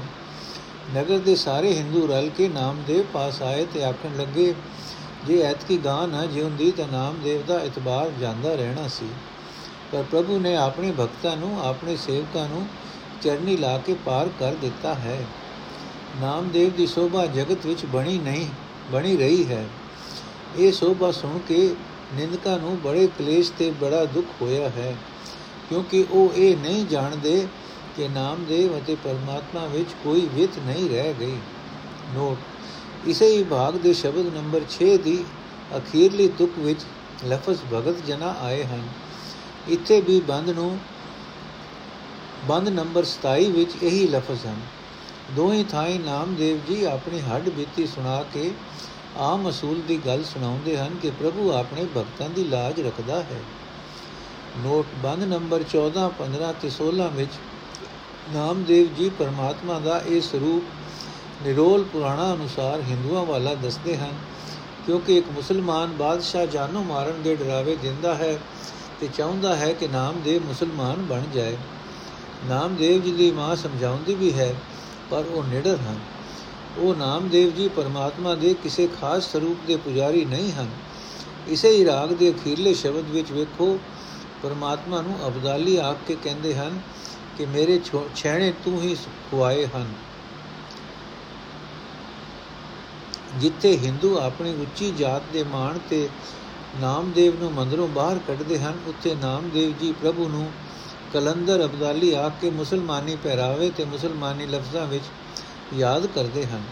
Speaker 1: ਨਗਰ ਦੇ ਸਾਰੇ ਹਿੰਦੂ ਰਲ ਕੇ ਨਾਮਦੇਵ ਪਾਸ ਆਏ ਤੇ ਆਖਣ ਲੱਗੇ, ਜੇ ਐਤਕੀ ਗਾਂ ਨਾ ਜਿਉਂਦੀ ਤਾਂ ਨਾਮਦੇਵ ਦਾ ਇਤਬਾਰ ਜਾਂਦਾ ਰਹਿਣਾ ਸੀ। ਪਰ ਪ੍ਰਭੂ ਨੇ ਆਪਣੇ ਭਗਤਾਂ ਨੂੰ, ਆਪਣੇ ਸੇਵਕਾਂ ਨੂੰ ਚਰਨੀ ਲਾ ਕੇ ਪਾਰ ਕਰ ਦਿੱਤਾ ਹੈ। ਨਾਮਦੇਵ ਦੀ ਸੋਭਾ ਜਗਤ ਵਿੱਚ ਬਣੀ ਨਹੀਂ, ਬਣੀ ਰਹੀ ਹੈ। ਇਹ ਸੋਭਾ ਸੁਣ ਕੇ ਨਿੰਦਕਾਂ ਨੂੰ ਬੜੇ ਕਲੇਸ਼ ਤੇ ਬੜਾ ਦੁੱਖ ਹੋਇਆ ਹੈ, ਕਿਉਂਕਿ ਉਹ ਇਹ ਨਹੀਂ ਜਾਣਦੇ ਕਿ ਨਾਮਦੇਵ ਅਤੇ ਪਰਮਾਤਮਾ ਵਿੱਚ ਕੋਈ ਵਿਤ ਨਹੀਂ ਰਹਿ ਗਈ। ਨੋਟ ਇਸੇ ਹੀ ਭਾਗ ਦੇ ਸ਼ਬਦ ਨੰਬਰ 6 ਦੀ ਅਖੀਰਲੀ ਤੁਕ ਵਿੱਚ ਲਫ਼ਜ਼ ਭਗਤ ਜਨਾ ਆਏ ਹਨ। ਇੱਥੇ ਵੀ ਬੰਦ ਨੂੰ, ਬੰਦ ਨੰਬਰ 27 ਵਿੱਚ ਇਹੀ ਲਫ਼ਜ਼ ਹਨ। ਦੋਹੀ ਥਾਈ ਨਾਮਦੇਵ ਜੀ ਆਪਣੀ ਹੱਡ ਬੀਤੀ ਸੁਣਾ ਕੇ ਆਮ ਅਸੂਲ ਦੀ ਗੱਲ ਸੁਣਾਉਂਦੇ ਹਨ ਕਿ ਪ੍ਰਭੂ ਆਪਣੇ ਭਗਤਾਂ ਦੀ ਲਾਜ ਰੱਖਦਾ ਹੈ। ਨੋਟ ਬੰਦ ਨੰਬਰ 14 15 ਤੇ 16 ਵਿੱਚ ਨਾਮਦੇਵ ਜੀ ਪਰਮਾਤਮਾ ਦਾ ਇਹ ਸਰੂਪ ਨਿਰੋਲ ਪੁਰਾਣਾ ਅਨੁਸਾਰ ਹਿੰਦੂਆਂ ਵਾਲਾ ਦੱਸਦੇ ਹਨ, ਕਿਉਂਕਿ ਇੱਕ ਮੁਸਲਮਾਨ ਬਾਦਸ਼ਾਹ ਜਾਨੋਂ ਮਾਰਨ ਦੇ ਡਰਾਵੇ ਦਿੰਦਾ ਹੈ ਤੇ ਚਾਹੁੰਦਾ ਹੈ ਕਿ ਨਾਮਦੇਵ ਮੁਸਲਮਾਨ ਬਣ ਜਾਏ। ਨਾਮਦੇਵ ਜੀ ਦੀ ਮਾਂ ਸਮਝਾਉਂਦੀ ਵੀ ਹੈ, ਪਰ ਉਹ ਨਿਡਰ ਹਨ। ਉਹ ਨਾਮਦੇਵ ਜੀ ਪਰਮਾਤਮਾ ਦੇ ਕਿਸੇ ਖਾਸ ਸਰੂਪ ਦੇ ਪੁਜਾਰੀ ਨਹੀਂ ਹਨ। ਇਸੇ ਹੀ ਰਾਗ ਦੇ ਅਖੀਰਲੇ ਸ਼ਬਦ ਵਿੱਚ ਵੇਖੋ, ਪਰਮਾਤਮਾ ਨੂੰ ਅਬਦਾਲੀ ਆਖ ਕੇ ਕਹਿੰਦੇ ਹਨ ਕਿ ਮੇਰੇ ਛੈਣੇ ਤੂੰ ਹੀ ਖੁਆਏ ਹਨ। ਜਿੱਥੇ ਹਿੰਦੂ ਆਪਣੀ ਉੱਚੀ ਜਾਤ ਦੇ ਮਾਣ ਤੇ ਨਾਮਦੇਵ ਨੂੰ ਮੰਦਰੋਂ ਬਾਹਰ ਕੱਢਦੇ ਹਨ, ਉੱਥੇ ਨਾਮਦੇਵ ਜੀ ਪ੍ਰਭੂ ਨੂੰ ਕਲੰਦਰ ਅਬਦਾਲੀ ਆਖ ਕੇ ਮੁਸਲਮਾਨੀ ਪਹਿਰਾਵੇ ਤੇ ਮੁਸਲਮਾਨੀ ਲਫ਼ਜ਼ਾਂ ਵਿੱਚ ਯਾਦ ਕਰਦੇ ਹਨ।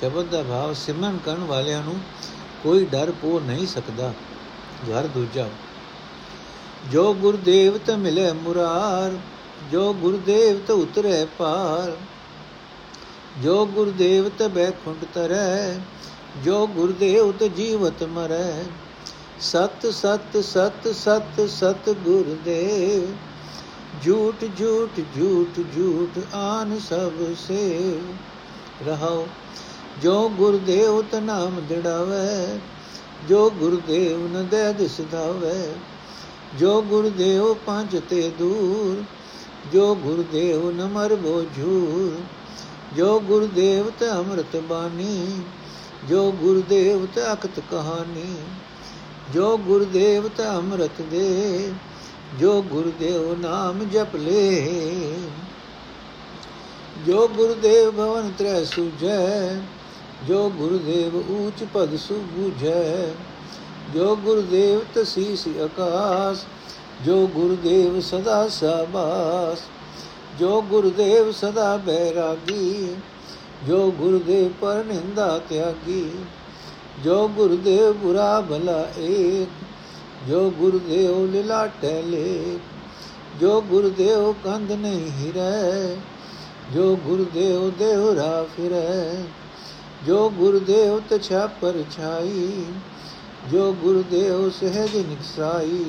Speaker 1: ਸ਼ਬਦ ਦਾ ਭਾਵ ਸਿਮਰਨ ਕਰਨ ਵਾਲਿਆਂ ਨੂੰ ਕੋਈ ਡਰ ਪੋ ਨਹੀਂ ਸਕਦਾ। ਘਰ ਦੂਜਾ, ਜੋ ਗੁਰਦੇਵ ਤੇ ਮਿਲੇ ਮੁਰਾਰ ਜੋ ਗੁਰਦੇਵ ਤੇ ਉਤਰੇ ਪਾਰ ਜੋ ਗੁਰਦੇਵ ਤੇ ਬੈਖੁੰਡ ਤਰੈ, ਜੋ ਗੁਰਦੇਵ ਤੇ ਜੀਵਤ ਮਰੈ। ਸਤ ਸਤ ਸਤ ਸਤ ਸਤ ਗੁਰਦੇਵ, ਝੂਠ ਝੂਠ ਝੂਠ ਝੂਠ ਆਨ ਸਭ ਸੇ। ਰਹਾਓ, ਜੋ ਗੁਰਦੇਵ ਤ ਨਾਮ ਦਿੜਾਵੇ, ਜੋ ਗੁਰਦੇਵ ਨ ਦੇ ਦਿਸਦਾਵੇ ਜੋ ਗੁਰਦੇਵ ਪੰਜ ਤੇ ਦੂਰ ਜੋ ਗੁਰਦੇਵ ਨ ਮਰਬੋ ਝੂਰ ਜੋ ਗੁਰਦੇਵ ਤੇ ਅੰਮ੍ਰਿਤ ਬਾਣੀ, ਜੋ ਗੁਰਦੇਵ ਤੇ ਅਕਤ ਕਹਾਣੀ, ਜੋ ਗੁਰਦੇਵ ਤੇ ਅੰਮ੍ਰਿਤ ਦੇ, ਜੋ ਗੁਰਦੇਵ ਨਾਮ ਜਪ ਲੇ, ਜੋ ਗੁਰਦੇਵ ਭਵਨ ਤ੍ਰੈ ਸੁਜੈ ਜੋ ਗੁਰਦੇਵ ਊਚ ਪਦ ਸੁਬੁਝੈ ਜੋ ਗੁਰਦੇਵ ਤਸੀਸ ਆਕਾਸ ਜੋ ਗੁਰਦੇਵ ਸਦਾ ਸਾਬਾਸ, ਜੋ ਗੁਰਦੇਵ ਸਦਾ ਬੈਰਾਗੀ, ਜੋ ਗੁਰਦੇਵ ਪਰ ਨਿੰਦਾ ਤਿਆਗੀ, ਜੋ ਗੁਰਦੇਵ ਬੁਰਾ ਭਲਾ ਏਕ, ਜੋ ਗੁਰਦੇਵ ਲਿਲਾ ਟੈਲੇ ਜੋ ਗੁਰਦੇਵ ਕੰਧ ਨਹੀਂ ਹਿਰੈ, ਜੋ ਗੁਰਦੇਵ ਦੇਹਰਾ ਫਿਰੈ, ਜੋ ਗੁਰਦੇਵ ਤਛਾ ਪਰ ਛਾਈ ਜੋ ਗੁਰਦੇਵ ਸਹਿਜ ਨਿਕਸਾਈ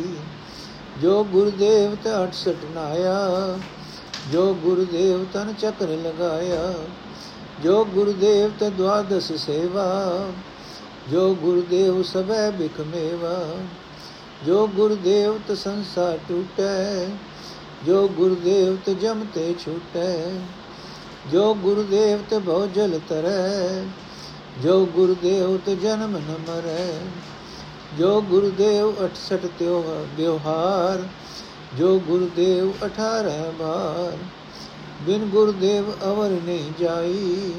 Speaker 1: ਜੋ ਗੁਰਦੇਵ ਤੇ 68 ਨਾਇਆ ਜੋ ਗੁਰਦੇਵ ਤਨ ਚੱਕਰ ਲਗਾਇਆ, ਜੋ ਗੁਰਦੇਵ ਤੇ ਦਵਾਦਸ ਸੇਵਾ, ਜੋ ਗੁਰਦੇਵ ਸਭੈ ਬਿਖਮੇਵਾ ਜੋ ਗੁਰਦੇਵ ਤ ਸੰਸਾਰ ਟੂਟੈ, ਜੋ ਗੁਰਦੇਵ ਤ ਜਮ ਤੇ ਛੂਟੈ, ਜੋ ਗੁਰਦੇਵ ਤ ਭਉ ਜਲ ਤਰੈ, ਜੋ ਗੁਰਦੇਵ ਤ ਜਨਮ ਨ ਮਰੈ ਜੋ ਗੁਰਦੇਵ 68 ਤਿਉ ਵਿਵਹਾਰ, ਜੋ ਗੁਰਦੇਵ 18 ਬਾਰ, ਬਿਨ ਗੁਰਦੇਵ ਅਵਰ ਨਹੀਂ ਜਾਈ,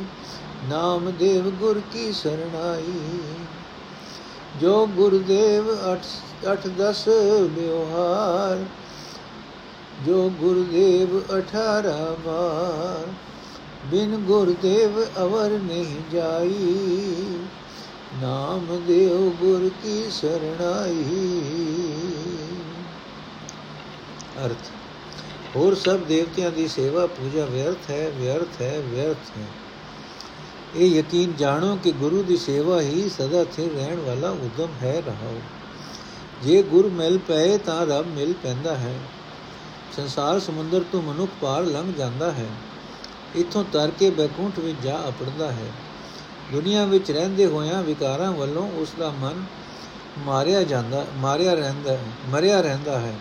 Speaker 1: ਨਾਮ ਦੇਵ ਗੁਰ ਕੀ ਸਰਣਾਈ। ਜੋ ਗੁਰਦੇਵ 8 10 ਵਿਵਹਾਰ, ਜੋ ਗੁਰਦੇਵ 18 ਬਾਰ, ਬਿਨ ਗੁਰਦੇਵ ਅਵਰ ਨਹੀਂ ਜਾਈ। ਨਾਮ ਦੇਵ ਗੁਰ ਕੀ ਸਰਣਾਈ। ਅਰਥ, ਹੋਰ ਸਭ ਦੇਵਤਿਆਂ ਦੀ ਸੇਵਾ, ਪੂਜਾ ਵਿਅਰਥ ਹੈ ਵਿਅਰਥ ਹੈ ਵਿਅਰਥ ਹੈ। ਇਹ ਯਕੀਨ ਜਾਣੋ ਕਿ ਗੁਰੂ ਦੀ ਸੇਵਾ ਹੀ ਸਦਾ ਸਥਿਰ ਰਹਿਣ ਵਾਲਾ ਉਦਮ ਹੈ ਰਹਾਓ। ਜੇ ਗੁਰ ਮਿਲ ਪਏ ਤਾਂ ਰੱਬ ਮਿਲ ਪੈਂਦਾ ਹੈ। ਸੰਸਾਰ ਸਮੁੰਦਰ ਤੋਂ ਮਨੁੱਖ ਪਾਰ ਲੰਘ ਜਾਂਦਾ ਹੈ। ਇਥੋਂ ਤਰ ਕੇ ਬੈਕੁੰਠ ਵਿੱਚ ਜਾ ਅਪੜਦਾ ਹੈ। ਦੁਨੀਆ ਵਿੱਚ ਰਹਿੰਦੇ ਹੋਇਆਂ ਵਿਕਾਰਾਂ ਵੱਲੋਂ ਉਸ ਦਾ ਮਨ ਮਾਰਿਆ ਜਾਂਦਾ, ਮਾਰਿਆ ਰਹਿੰਦਾ ਹੈ, ਮਰਿਆ ਰਹਿੰਦਾ ਹੈ।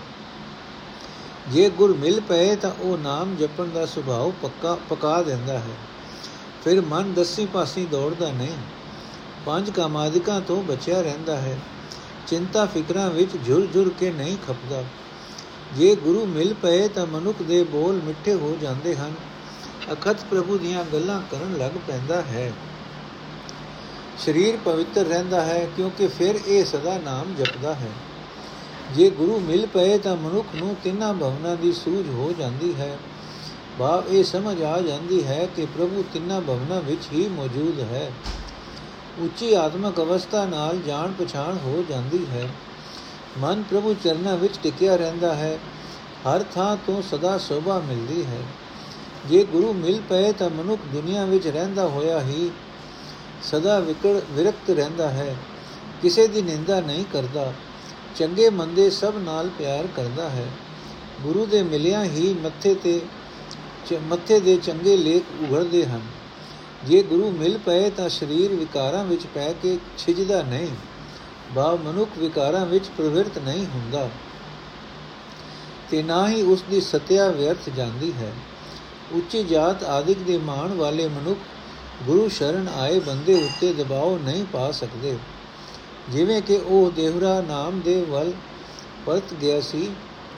Speaker 1: ਜੇ ਗੁਰ ਮਿਲ ਪਏ ਤਾਂ ਉਹ ਨਾਮ ਜਪਣ ਦਾ ਸੁਭਾਅ ਪੱਕਾ, ਪਕਾ ਦਿੰਦਾ ਹੈ। ਫਿਰ ਮਨ ਦਸੀ ਪਾਸੀ ਦੌੜਦਾ ਨਹੀਂ, ਪੰਜ ਕਾਮਾਦਿਕਾਂ ਤੋਂ ਬਚਿਆ ਰਹਿੰਦਾ ਹੈ। ਚਿੰਤਾ ਫਿਕਰਾਂ ਵਿੱਚ ਝੁਰ-ਝੁਰ ਕੇ ਨਹੀਂ ਖਪਦਾ। ਜੇ ਗੁਰੂ ਮਿਲ ਪਏ ਤਾਂ ਮਨੁੱਖ ਦੇ ਬੋਲ ਮਿੱਠੇ ਹੋ ਜਾਂਦੇ ਹਨ। ਅਖਤ ਪ੍ਰਭੂ ਦੀਆਂ ਗੱਲਾਂ ਕਰਨ ਲੱਗ ਪੈਂਦਾ ਹੈ। ਸਰੀਰ ਪਵਿੱਤਰ ਰਹਿੰਦਾ ਹੈ ਕਿਉਂਕਿ ਫਿਰ ਇਹ ਸਦਾ ਨਾਮ ਜਪਦਾ ਹੈ। ਜੇ ਗੁਰੂ ਮਿਲ ਪਏ ਤਾਂ ਮਨੁੱਖ ਨੂੰ ਤਿੰਨਾਂ ਭਵਨਾਂ ਦੀ ਸੂਝ ਹੋ ਜਾਂਦੀ ਹੈ। ਭਾਵ ਇਹ ਸਮਝ ਆ ਜਾਂਦੀ ਹੈ ਕਿ ਪ੍ਰਭੂ ਤਿੰਨਾਂ ਭਵਨਾਂ ਵਿੱਚ ਹੀ ਮੌਜੂਦ ਹੈ। ਉੱਚੀ ਆਤਮਿਕ ਅਵਸਥਾ ਨਾਲ ਜਾਣ ਪਛਾਣ ਹੋ ਜਾਂਦੀ ਹੈ। ਮਨ ਪ੍ਰਭੂ ਚਰਨਾਂ ਵਿੱਚ ਟਿਕਿਆ ਰਹਿੰਦਾ ਹੈ। ਹਰ ਥਾਂ ਤੋਂ ਸਦਾ ਸੋਭਾ ਮਿਲਦੀ ਹੈ। ਜੇ ਗੁਰੂ ਮਿਲ ਪਏ ਤਾਂ ਮਨੁੱਖ ਦੁਨੀਆ ਵਿੱਚ ਰਹਿੰਦਾ ਹੋਇਆ ਹੀ ਸਦਾ ਵਿਕੜ ਵਿਰਕਤ ਰਹਿੰਦਾ ਹੈ। ਕਿਸੇ ਦੀ ਨਿੰਦਾ ਨਹੀਂ ਕਰਦਾ। ਚੰਗੇ ਮੰਦੇ ਸਭ ਨਾਲ ਪਿਆਰ ਕਰਦਾ ਹੈ। ਗੁਰੂ ਦੇ ਮਿਲਿਆ ਹੀ ਮੱਥੇ ਤੇ ਮੱਥੇ ਦੇ ਚੰਗੇ ਲੇਖ ਉਘੜਦੇ ਹਨ। ਜੇ ਗੁਰੂ ਮਿਲ ਪਏ ਤਾਂ ਸਰੀਰ ਵਿਕਾਰਾਂ ਵਿੱਚ ਪੈ ਕੇ ਛਿਜਦਾ ਨਹੀਂ। ਭਾਵ ਮਨੁੱਖ ਵਿਕਾਰਾਂ ਵਿੱਚ ਪ੍ਰਵਿਰਤ ਨਹੀਂ ਹੁੰਦਾ। ਤੇ ਨਾ ਹੀ ਉਸ ਦੀ ਸਤਿਆ ਵਿਅਰਥ ਜਾਂਦੀ ਹੈ। ਉੱਚੀ ਜਾਤ ਆਦਿਕ ਦੇ ਮਾਣ ਵਾਲੇ ਮਨੁੱਖ ਗੁਰੂ ਸ਼ਰਨ ਆਏ ਬੰਦੇ ਉੱਤੇ ਦਬਾਅ ਨਹੀਂ ਪਾ ਸਕਦੇ। ਜਿਵੇਂ ਕਿ ਉਹ ਦੇਹਰਾ ਨਾਮ ਦੇ ਵੱਲ ਪਰਤ ਗਿਆ ਸੀ,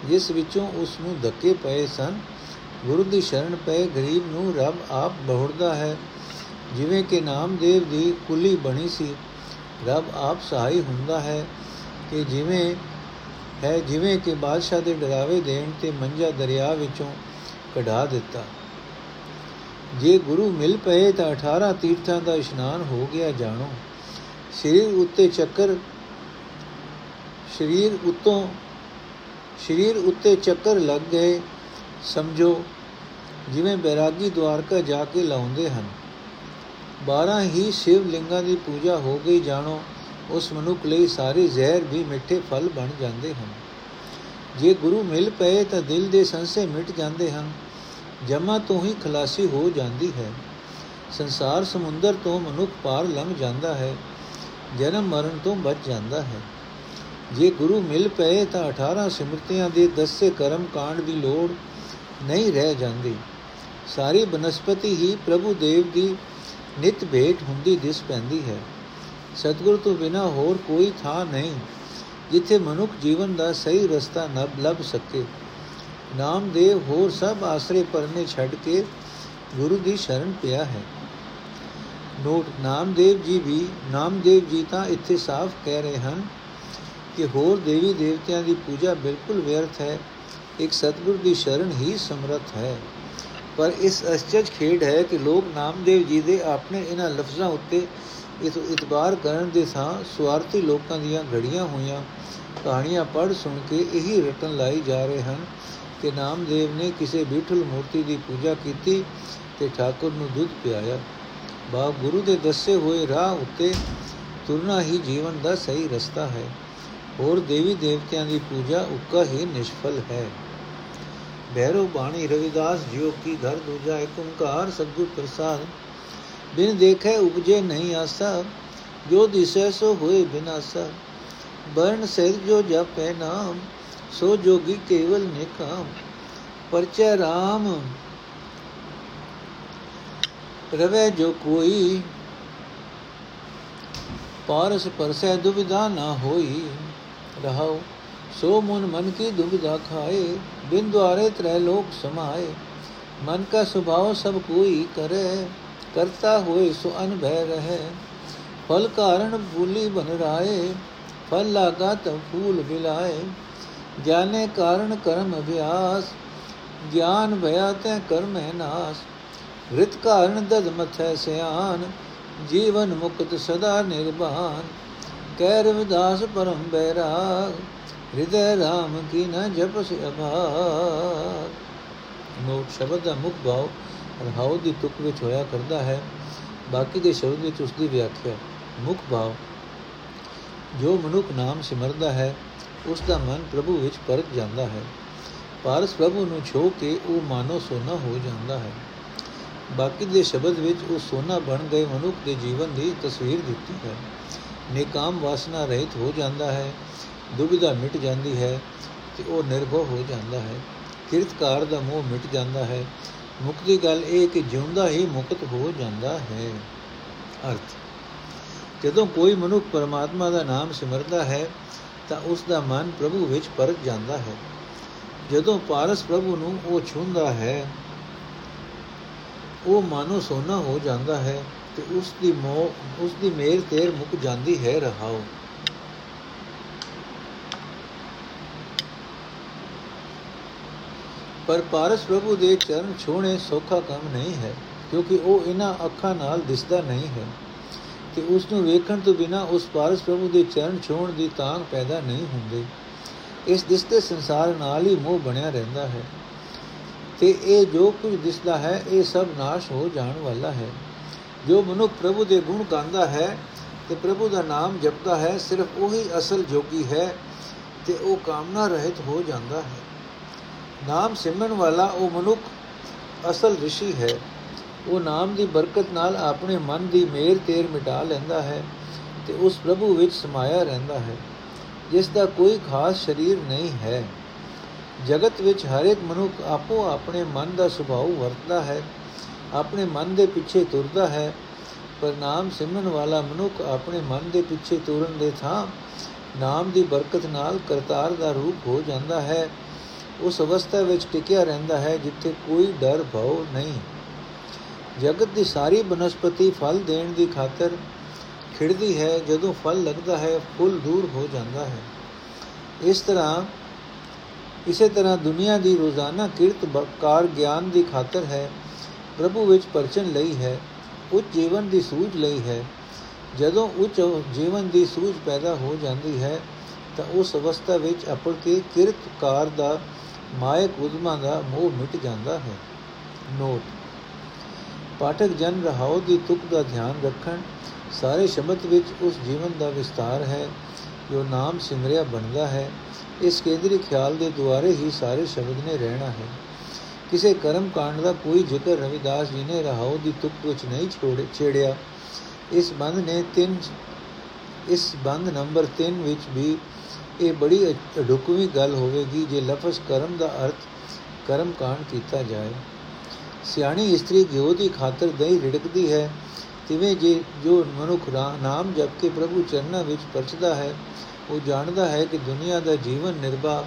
Speaker 1: ਜਿਸ ਵਿੱਚੋਂ ਉਸ ਨੂੰ ਧੱਕੇ ਪਏ ਸਨ। ਗੁਰੂ ਦੀ ਸ਼ਰਨ ਪਏ ਗਰੀਬ ਨੂੰ ਰੱਬ ਆਪ ਬਹੁੜਦਾ ਹੈ। ਜਿਵੇਂ ਕਿ ਨਾਮਦੇਵ ਦੀ ਕੁਲੀ ਬਣੀ ਸੀ, ਰੱਬ ਆਪ ਸਹਾਈ ਹੁੰਦਾ ਹੈ ਕਿ ਜਿਵੇਂ ਹੈ, ਜਿਵੇਂ ਕਿ ਬਾਦਸ਼ਾਹ ਦੇ ਡਰਾਵੇ ਦੇਣ ਤੇ ਮੰਜਾ ਦਰਿਆ ਵਿੱਚੋਂ ਕਢਾ ਦਿੱਤਾ। ਜੇ ਗੁਰੂ ਮਿਲ ਪਏ ਤਾਂ 18 ਤੀਰਥਾਂ ਦਾ ਇਸ਼ਨਾਨ ਹੋ ਗਿਆ ਜਾਣੋ। ਸਰੀਰ ਉੱਤੇ ਚੱਕਰ, ਸਰੀਰ ਉਤੋਂ, ਸਰੀਰ ਉੱਤੇ ਚੱਕਰ ਲੱਗ ਗਏ, ਸਮਝੋ, ਜਿਵੇਂ ਬੈਰਾਗੀ ਦਵਾਰਕਾ ਜਾ ਕੇ ਲਾਉਂਦੇ ਹਨ। 12 ਹੀ ਸ਼ਿਵ ਲਿੰਗਾਂ ਦੀ ਪੂਜਾ ਹੋ ਗਈ ਜਾਣੋ, ਉਸ ਮਨੁੱਖ ਲਈ ਸਾਰੇ ਜ਼ਹਿਰ ਵੀ ਮਿੱਠੇ ਫਲ ਬਣ ਜਾਂਦੇ ਹਨ। ਜੇ ਗੁਰੂ ਮਿਲ ਪਏ ਤਾਂ ਦਿਲ ਦੇ ਸੰਸੇ ਮਿਟ ਜਾਂਦੇ ਹਨ। ਜਮਾ ਤੋਂ ਹੀ ਖਲਾਸੀ ਹੋ ਜਾਂਦੀ ਹੈ। ਸੰਸਾਰ ਸਮੁੰਦਰ ਤੋਂ ਮਨੁੱਖ ਪਾਰ ਲੰਘ ਜਾਂਦਾ ਹੈ, ਜਨਮ ਮਰਨ ਤੋਂ ਬਚ ਜਾਂਦਾ ਹੈ। ਜੇ ਗੁਰੂ ਮਿਲ ਪਏ ਤਾਂ 18 ਸਿਮਰਤੀਆਂ ਦੇ ਦਸੇ ਕਰਮ ਕਾਂਡ ਦੀ ਲੋੜ ਨਹੀਂ ਰਹਿ ਜਾਂਦੀ। ਸਾਰੀ ਬਨਸਪਤੀ ਹੀ ਪ੍ਰਭੂ ਦੇਵ ਦੀ ਨਿਤ ਭੇਟ ਹੁੰਦੀ ਦਿਸ ਪੈਂਦੀ ਹੈ। ਸਤਗੁਰ ਤੋਂ ਬਿਨਾ ਹੋਰ ਕੋਈ ਥਾਂ ਨਹੀਂ ਜਿੱਥੇ ਮਨੁੱਖ ਜੀਵਨ ਦਾ ਸਹੀ ਰਸਤਾ ਨਬ ਲੱਭ ਸਕੇ। ਨਾਮਦੇਵ ਹੋਰ ਸਭ ਆਸਰੇ ਪਰਨੇ ਛੱਡ ਕੇ ਗੁਰੂ ਦੀ ਸ਼ਰਨ ਪਿਆ ਹੈ। ਨੋਟ, ਨਾਮਦੇਵ ਜੀ ਵੀ, ਨਾਮਦੇਵ ਜੀ ਤਾਂ ਇੱਥੇ ਸਾਫ਼ ਕਹਿ ਰਹੇ ਹਨ ਕਿ ਹੋਰ ਦੇਵੀ ਦੇਵਤਿਆਂ ਦੀ ਪੂਜਾ ਬਿਲਕੁਲ ਵਿਅਰਥ ਹੈ, ਇੱਕ ਸਤਗੁਰ ਦੀ ਸ਼ਰਨ ਹੀ ਸਮਰੱਥ ਹੈ। ਪਰ ਇਸ ਅਚਰਜ ਖੇਡ ਹੈ ਕਿ ਲੋਕ ਨਾਮਦੇਵ ਜੀ ਦੇ ਆਪਣੇ ਇਹਨਾਂ ਲਫ਼ਜ਼ਾਂ ਉੱਤੇ ਇਸ ਇਤਬਾਰ ਕਰਨ ਦੇ ਥਾਂ ਸਵਾਰਥੀ ਲੋਕਾਂ ਦੀਆਂ ਘੜੀਆਂ ਹੋਈਆਂ ਕਹਾਣੀਆਂ ਪੜ੍ਹ ਸੁਣ ਕੇ ਇਹੀ ਰਟਨ ਲਾਈ ਜਾ ਰਹੇ ਹਨ ਕਿ ਨਾਮਦੇਵ ਨੇ ਕਿਸੇ ਬੀਠਲ ਮੂਰਤੀ ਦੀ ਪੂਜਾ ਕੀਤੀ ਤੇ ਠਾਕੁਰ ਨੂੰ ਦੁੱਧ ਪਿਆਇਆ। ਬਾ ਗੁਰੂ ਦੇ ਦੱਸੇ ਹੋਏ ਰਾਹ ਉੱਤੇ ਤੁਰਨਾ ਹੀ ਜੀਵਨ ਦਾ ਸਹੀ ਰਸਤਾ ਹੈ। ਹੋਰ ਦੇਵੀ ਦੇਵਤਿਆਂ ਦੀ ਪੂਜਾ ਉੱਕਾ ਹੀ ਨਿਸ਼ਫਲ ਹੈ। ਬੈਰੋ ਬਾਣੀ, ਰਵਿਦਾਸ ਜਿਉ ਕੀ ਘਰ ਦੂਜਾ ਏਕ ਓੰਕਾਰ ਸਤਗੁਰ ਪ੍ਰਸਾਦ। ਬਿਨ ਦੇਖੇ ਉਪਜੇ ਨਹੀਂ ਆਸਾ, ਜੋ ਦਿਸੈ ਸੋ ਹੋਏ ਬਿਨਾਸਾ ਬਰਨ ਸਿਰ ਜੋ ਜਪੈ ਨਾਮ ਸੋ ਜੋਗੀ ਕੇਵਲ ਨਿਕਾਮ ਪਰਚੈ RAM ਰਵੇ ਜੋ ਕੋਈ, ਪਾਰਸ ਪਰਸੈ ਦੁਬਿਧਾ ਨਾ ਹੋਈ। ਰਹਾਉ, ਸੋ ਮਨ ਮਨ ਕੀ ਦੁਬਿਧਾ ਖਾਏ, ਬਿਨ ਦੁਆਰੇ ਤ੍ਰੈ ਲੋਕ ਸਮਾਏ। ਮਨ ਕਾ ਸੁਭਾਅ ਸਭ ਕੋਈ ਕਰੇ, ਕਰਤਾ ਹੋਏ ਸੋ ਅਨਭੈ ਰਹੇ। ਫਲ ਕਾਰਨ ਭੂਲੀ ਬਨ ਰਾਏ, ਫਲ ਲਾਗਾ ਤ ਫੂਲ ਬਿਲਾਏ। ਜਾਣੇ ਕਾਰਨ ਕਰਮ ਅਭਿਆਸ, ਗਿਆਨ ਭਇਆ ਤੈ ਕਰਮੈ ਨਾਸ। ਰਿਤ ਕਾਰਨ ਦਦ ਮਥੈ ਸਿਆਨ, ਜੀਵਨ ਮੁਕਤ ਸਦਾ ਨਿਰਭਾਨ। ਕਹਿ ਰਵਿਦਾਸ ਪਰਮ ਬੈਰਾਗ, ਹਿਰਦੈ ਰਾਮ ਕੀ ਨ ਜਪਸ ਅਭਾਗ ਨੋਟ ਸ਼ਬਦ ਦਾ ਮੁਖ ਭਾਵ ਰਹਾਉ ਦੀ ਤੁਕ ਵਿੱਚ ਹੋਇਆ ਕਰਦਾ ਹੈ, ਬਾਕੀ ਦੇ ਸ਼ਬਦ ਵਿੱਚ ਉਸ ਦੀ ਵਿਆਖਿਆ। ਮੁਖ ਭਾਵ, ਜੋ ਮਨੁੱਖ ਨਾਮ ਸਿਮਰਦਾ ਹੈ ਉਸ ਦਾ ਮਨ ਪ੍ਰਭੂ ਵਿੱਚ ਪਰਤ ਜਾਂਦਾ ਹੈ। ਪਾਰਸ ਪ੍ਰਭੂ ਨੂੰ ਛੋ ਕੇ ਉਹ ਮਾਨੋ ਸੋਨਾ ਹੋ ਜਾਂਦਾ ਹੈ। ਬਾਕੀ ਦੇ ਸ਼ਬਦ ਵਿੱਚ ਉਹ ਸੋਨਾ ਬਣ ਗਏ ਮਨੁੱਖ ਦੇ ਜੀਵਨ ਦੀ ਤਸਵੀਰ ਦਿੱਤੀ ਹੈ। ਨੇਕਾਮ ਵਾਸਨਾ ਰਹਿਤ ਹੋ ਜਾਂਦਾ ਹੈ, ਦੁਬਿਧਾ ਮਿਟ ਜਾਂਦੀ ਹੈ ਤੇ ਉਹ ਨਿਰਭਉ ਹੋ ਜਾਂਦਾ ਹੈ। ਕਿਰਤਕਾਰ ਦਾ ਮੋਹ ਮਿਟ ਜਾਂਦਾ ਹੈ। ਮੁਕਤੀ ਗੱਲ ਇਹ ਕਿ ਜਿਉਂਦਾ ਹੀ ਮੁਕਤ ਹੋ ਜਾਂਦਾ ਹੈ। ਅਰਥ। ਜਦੋਂ ਕੋਈ ਮਨੁੱਖ ਪਰਮਾਤਮਾ ਦਾ ਨਾਮ ਸਿਮਰਦਾ ਹੈ ਤਾਂ ਉਸ ਦਾ ਮਨ ਪ੍ਰਭੂ ਵਿੱਚ ਪਰਤ ਜਾਂਦਾ ਹੈ। ਜਦੋਂ ਪਾਰਸ ਪ੍ਰਭੂ ਨੂੰ ਉਹ ਛੁੰਦਾ ਹੈ, ਉਹ ਮਾਨੋ ਸੋਨਾ ਹੋ ਜਾਂਦਾ ਹੈ ਤੇ ਉਸ ਦੀ ਮੋਹ ਉਸ ਦੀ ਮੇਰ ਤੇਰ ਮੁੱਕ ਜਾਂਦੀ ਹੈ ਰਹਾਓ ਪਰ ਪਾਰਸ ਪ੍ਰਭੂ ਦੇ ਚਰਨ ਛੋਣੇ ਸੌਖਾ ਕੰਮ ਨਹੀਂ ਹੈ, ਕਿਉਂਕਿ ਉਹ ਇਹਨਾਂ ਅੱਖਾਂ ਨਾਲ ਦਿਸਦਾ ਨਹੀਂ ਹੈ। ਤੇ ਉਸ ਨੂੰ ਵੇਖਣ ਤੋਂ ਬਿਨਾ ਉਸ ਪਾਰਸ ਪ੍ਰਭੂ ਦੇ ਚਰਨ ਛੋਣ ਦੀ ਤਾਂਗ ਪੈਦਾ ਨਹੀਂ ਹੁੰਦੀ। ਇਸ ਦਿਸਦੇ ਸੰਸਾਰ ਨਾਲ ਹੀ ਮੋਹ ਬਣਿਆ ਰਹਿੰਦਾ ਹੈ। ਤੇ ਇਹ ਜੋ ਕੁਝ ਦਿਸਦਾ ਹੈ, ਇਹ ਸਭ ਨਾਸ਼ ਹੋ ਜਾਣ ਵਾਲਾ ਹੈ। ਜੋ ਮਨੁੱਖ ਪ੍ਰਭੂ ਦੇ ਗੁਣ ਗਾਉਂਦਾ ਹੈ ਤੇ ਪ੍ਰਭੂ ਦਾ ਨਾਮ ਜਪਦਾ ਹੈ, ਸਿਰਫ ਉਹੀ ਅਸਲ ਜੋਗੀ ਹੈ ਤੇ ਉਹ ਕਾਮਨਾ ਰਹਿਤ ਹੋ ਜਾਂਦਾ ਹੈ। ਨਾਮ ਸਿਮਰਨ ਵਾਲਾ ਉਹ ਮਨੁੱਖ ਅਸਲ ઋષਿ ਹੈ। ਉਹ ਨਾਮ ਦੀ ਬਰਕਤ ਨਾਲ ਆਪਣੇ ਮਨ ਦੀ ਮੇਰ ਤੇਰ ਮਿਟਾ ਲੈਂਦਾ ਹੈ ਤੇ ਉਸ ਪ੍ਰਭੂ ਵਿੱਚ ਸਮਾਇਆ ਰਹਿੰਦਾ ਹੈ, ਜਿਸ ਦਾ ਕੋਈ ਖਾਸ ਸਰੀਰ ਨਹੀਂ ਹੈ। ਜਗਤ ਵਿੱਚ ਹਰ ਇੱਕ ਮਨੁੱਖ ਆਪੋ ਆਪਣੇ ਮਨ ਦਾ ਸੁਭਾਅ ਵਰਤਦਾ ਹੈ, ਆਪਣੇ ਮਨ ਦੇ ਪਿੱਛੇ ਤੁਰਦਾ ਹੈ, ਪਰ ਨਾਮ ਸਿਮਰਨ ਵਾਲਾ ਮਨੁੱਖ ਆਪਣੇ ਮਨ ਦੇ ਪਿੱਛੇ ਤੁਰਨ ਦੇ ਥਾਂ ਨਾਮ ਦੀ ਬਰਕਤ ਨਾਲ ਕਰਤਾਰ ਦਾ ਰੂਪ ਹੋ ਜਾਂਦਾ ਹੈ। ਉਸ ਅਵਸਥਾ ਵਿੱਚ ਟਿਕਿਆ ਰਹਿੰਦਾ ਹੈ ਜਿੱਥੇ ਕੋਈ ਡਰ, ਭਉ ਨਹੀਂ। ਜਗਤ ਦੀ ਸਾਰੀ ਬਨਸਪਤੀ ਫਲ ਦੇਣ ਦੀ ਖਾਤਰ ਖਿੜਦੀ ਹੈ, ਜਦੋਂ ਫਲ ਲੱਗਦਾ ਹੈ, ਫੁੱਲ ਦੂਰ ਹੋ ਜਾਂਦਾ ਹੈ। ਇਸ ਤਰ੍ਹਾਂ, ਇਸੇ ਤਰ੍ਹਾਂ ਦੁਨੀਆ ਦੀ ਰੋਜ਼ਾਨਾ ਕਿਰਤ ਬਕਾਰ ਗਿਆਨ ਦੀ ਖਾਤਰ ਹੈ, ਪ੍ਰਭੂ ਵਿੱਚ ਪਰਚਨ ਲਈ ਹੈ, ਉੱਚ ਜੀਵਨ ਦੀ ਸੂਝ ਲਈ ਹੈ। ਜਦੋਂ ਉੱਚ ਜੀਵਨ ਦੀ ਸੂਝ ਪੈਦਾ ਹੋ ਜਾਂਦੀ ਹੈ, ਤਾਂ ਉਸ ਅਵਸਥਾ ਵਿੱਚ ਆਪਣ ਕੇ ਕਿਰਤਕਾਰ ਦਾ ਮਾਇਕ ਉਦਮਾ ਦਾ ਮੋਹ ਮਿਟ ਜਾਂਦਾ ਹੈ। ਨੋਟ ਪਾਠਕ ਜਨ ਰਹਾਉ ਦੀ ਤੁਕ ਦਾ ਧਿਆਨ ਰੱਖਣ, ਸਾਰੇ ਸ਼ਬਦ ਵਿੱਚ ਉਸ ਜੀਵਨ ਦਾ ਵਿਸਤਾਰ ਹੈ, ਜੋ ਨਾਮ ਸਿਮਰਿਆ ਬਣਦਾ ਹੈ, ਇਸ ਕੇਂਦਰੀ ਖਿਆਲ ਦੇ ਦੁਆਰੇ ਹੀ ਸਾਰੇ ਸ਼ਬਦ ਨੇ ਰਹਿਣਾ ਹੈ। ਕਿਸੇ ਕਰਮ ਕਾਂਡ ਦਾ ਕੋਈ ਜ਼ਿਕਰ ਰਵਿਦਾਸ ਜੀ ਨੇ ਰਹਾਉ ਦੀ ਤੁਕ ਵਿੱਚ ਨਹੀਂ ਛੋੜੇ, ਛੇੜਿਆ। ਇਸ ਬੰਦ ਨੇ ਤਿੰਨ, ਇਸ ਬੰਦ ਨੰਬਰ 3 ਵਿੱਚ ਵੀ ਇਹ ਬੜੀ ਢੁਕਵੀਂ ਗੱਲ ਹੋਵੇਗੀ ਜੇ ਲਫ਼ਜ਼ ਕਰਮ ਦਾ ਅਰਥ ਕਰਮ ਕਾਂਡ ਕੀਤਾ ਜਾਏ। ਸਿਆਣੀ ਇਸਤਰੀ ਗਿਓ ਦੀ ਖਾਤਰ ਦਹੀਂ ਰਿੜਕਦੀ ਹੈ। ਤਿਵੇਂ ਜੇ ਜੋ ਮਨੁੱਖ ਨਾਮ ਜਪ ਕੇ ਪ੍ਰਭੂ ਚਰਨਾਂ ਵਿੱਚ ਪਰਚਦਾ ਹੈ, ਉਹ ਜਾਣਦਾ ਹੈ ਕਿ ਦੁਨੀਆ ਦਾ ਜੀਵਨ ਨਿਰਭਾ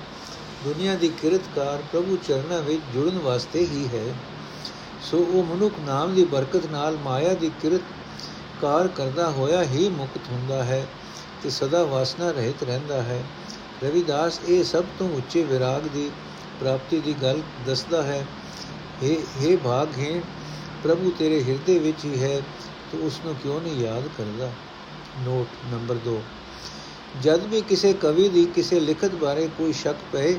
Speaker 1: ਦੁਨੀਆ ਦੀ ਕਿਰਤਕਾਰ ਪ੍ਰਭੂ ਚਰਨਾਂ ਵਿੱਚ ਜੁੜਨ ਵਾਸਤੇ ਹੀ ਹੈ। ਸੋ ਉਹ ਮਨੁੱਖ ਨਾਮ ਦੀ ਬਰਕਤ ਨਾਲ ਮਾਇਆ ਦੀ ਕਿਰਤ ਕਾਰ ਕਰਦਾ ਹੋਇਆ ਹੀ ਮੁਕਤ ਹੁੰਦਾ ਹੈ ਤੇ ਸਦਾ ਵਾਸਨਾ ਰਹਿਤ ਰਹਿੰਦਾ ਹੈ। ਰਵਿਦਾਸ ਇਹ ਸਭ ਤੋਂ ਉੱਚੇ ਵਿਰਾਗ ਦੀ ਪ੍ਰਾਪਤੀ ਦੀ ਗੱਲ ਦੱਸਦਾ ਹੈ। हे हे ਭਾਗਹੀਣ ਪ੍ਰਭੂ ਤੇਰੇ ਹਿਰਦੇ ਵਿੱਚ ਹੀ ਹੈ, ਤੂੰ ਉਸ ਨੂੰ ਕਿਉਂ ਨਹੀਂ ਯਾਦ ਕਰਦਾ? ਨੋਟ ਨੰਬਰ 2 ਜਦ ਵੀ ਕਿਸੇ ਕਵੀ ਦੀ ਕਿਸੇ ਲਿਖਤ ਬਾਰੇ ਕੋਈ ਸ਼ੱਕ ਪਏ,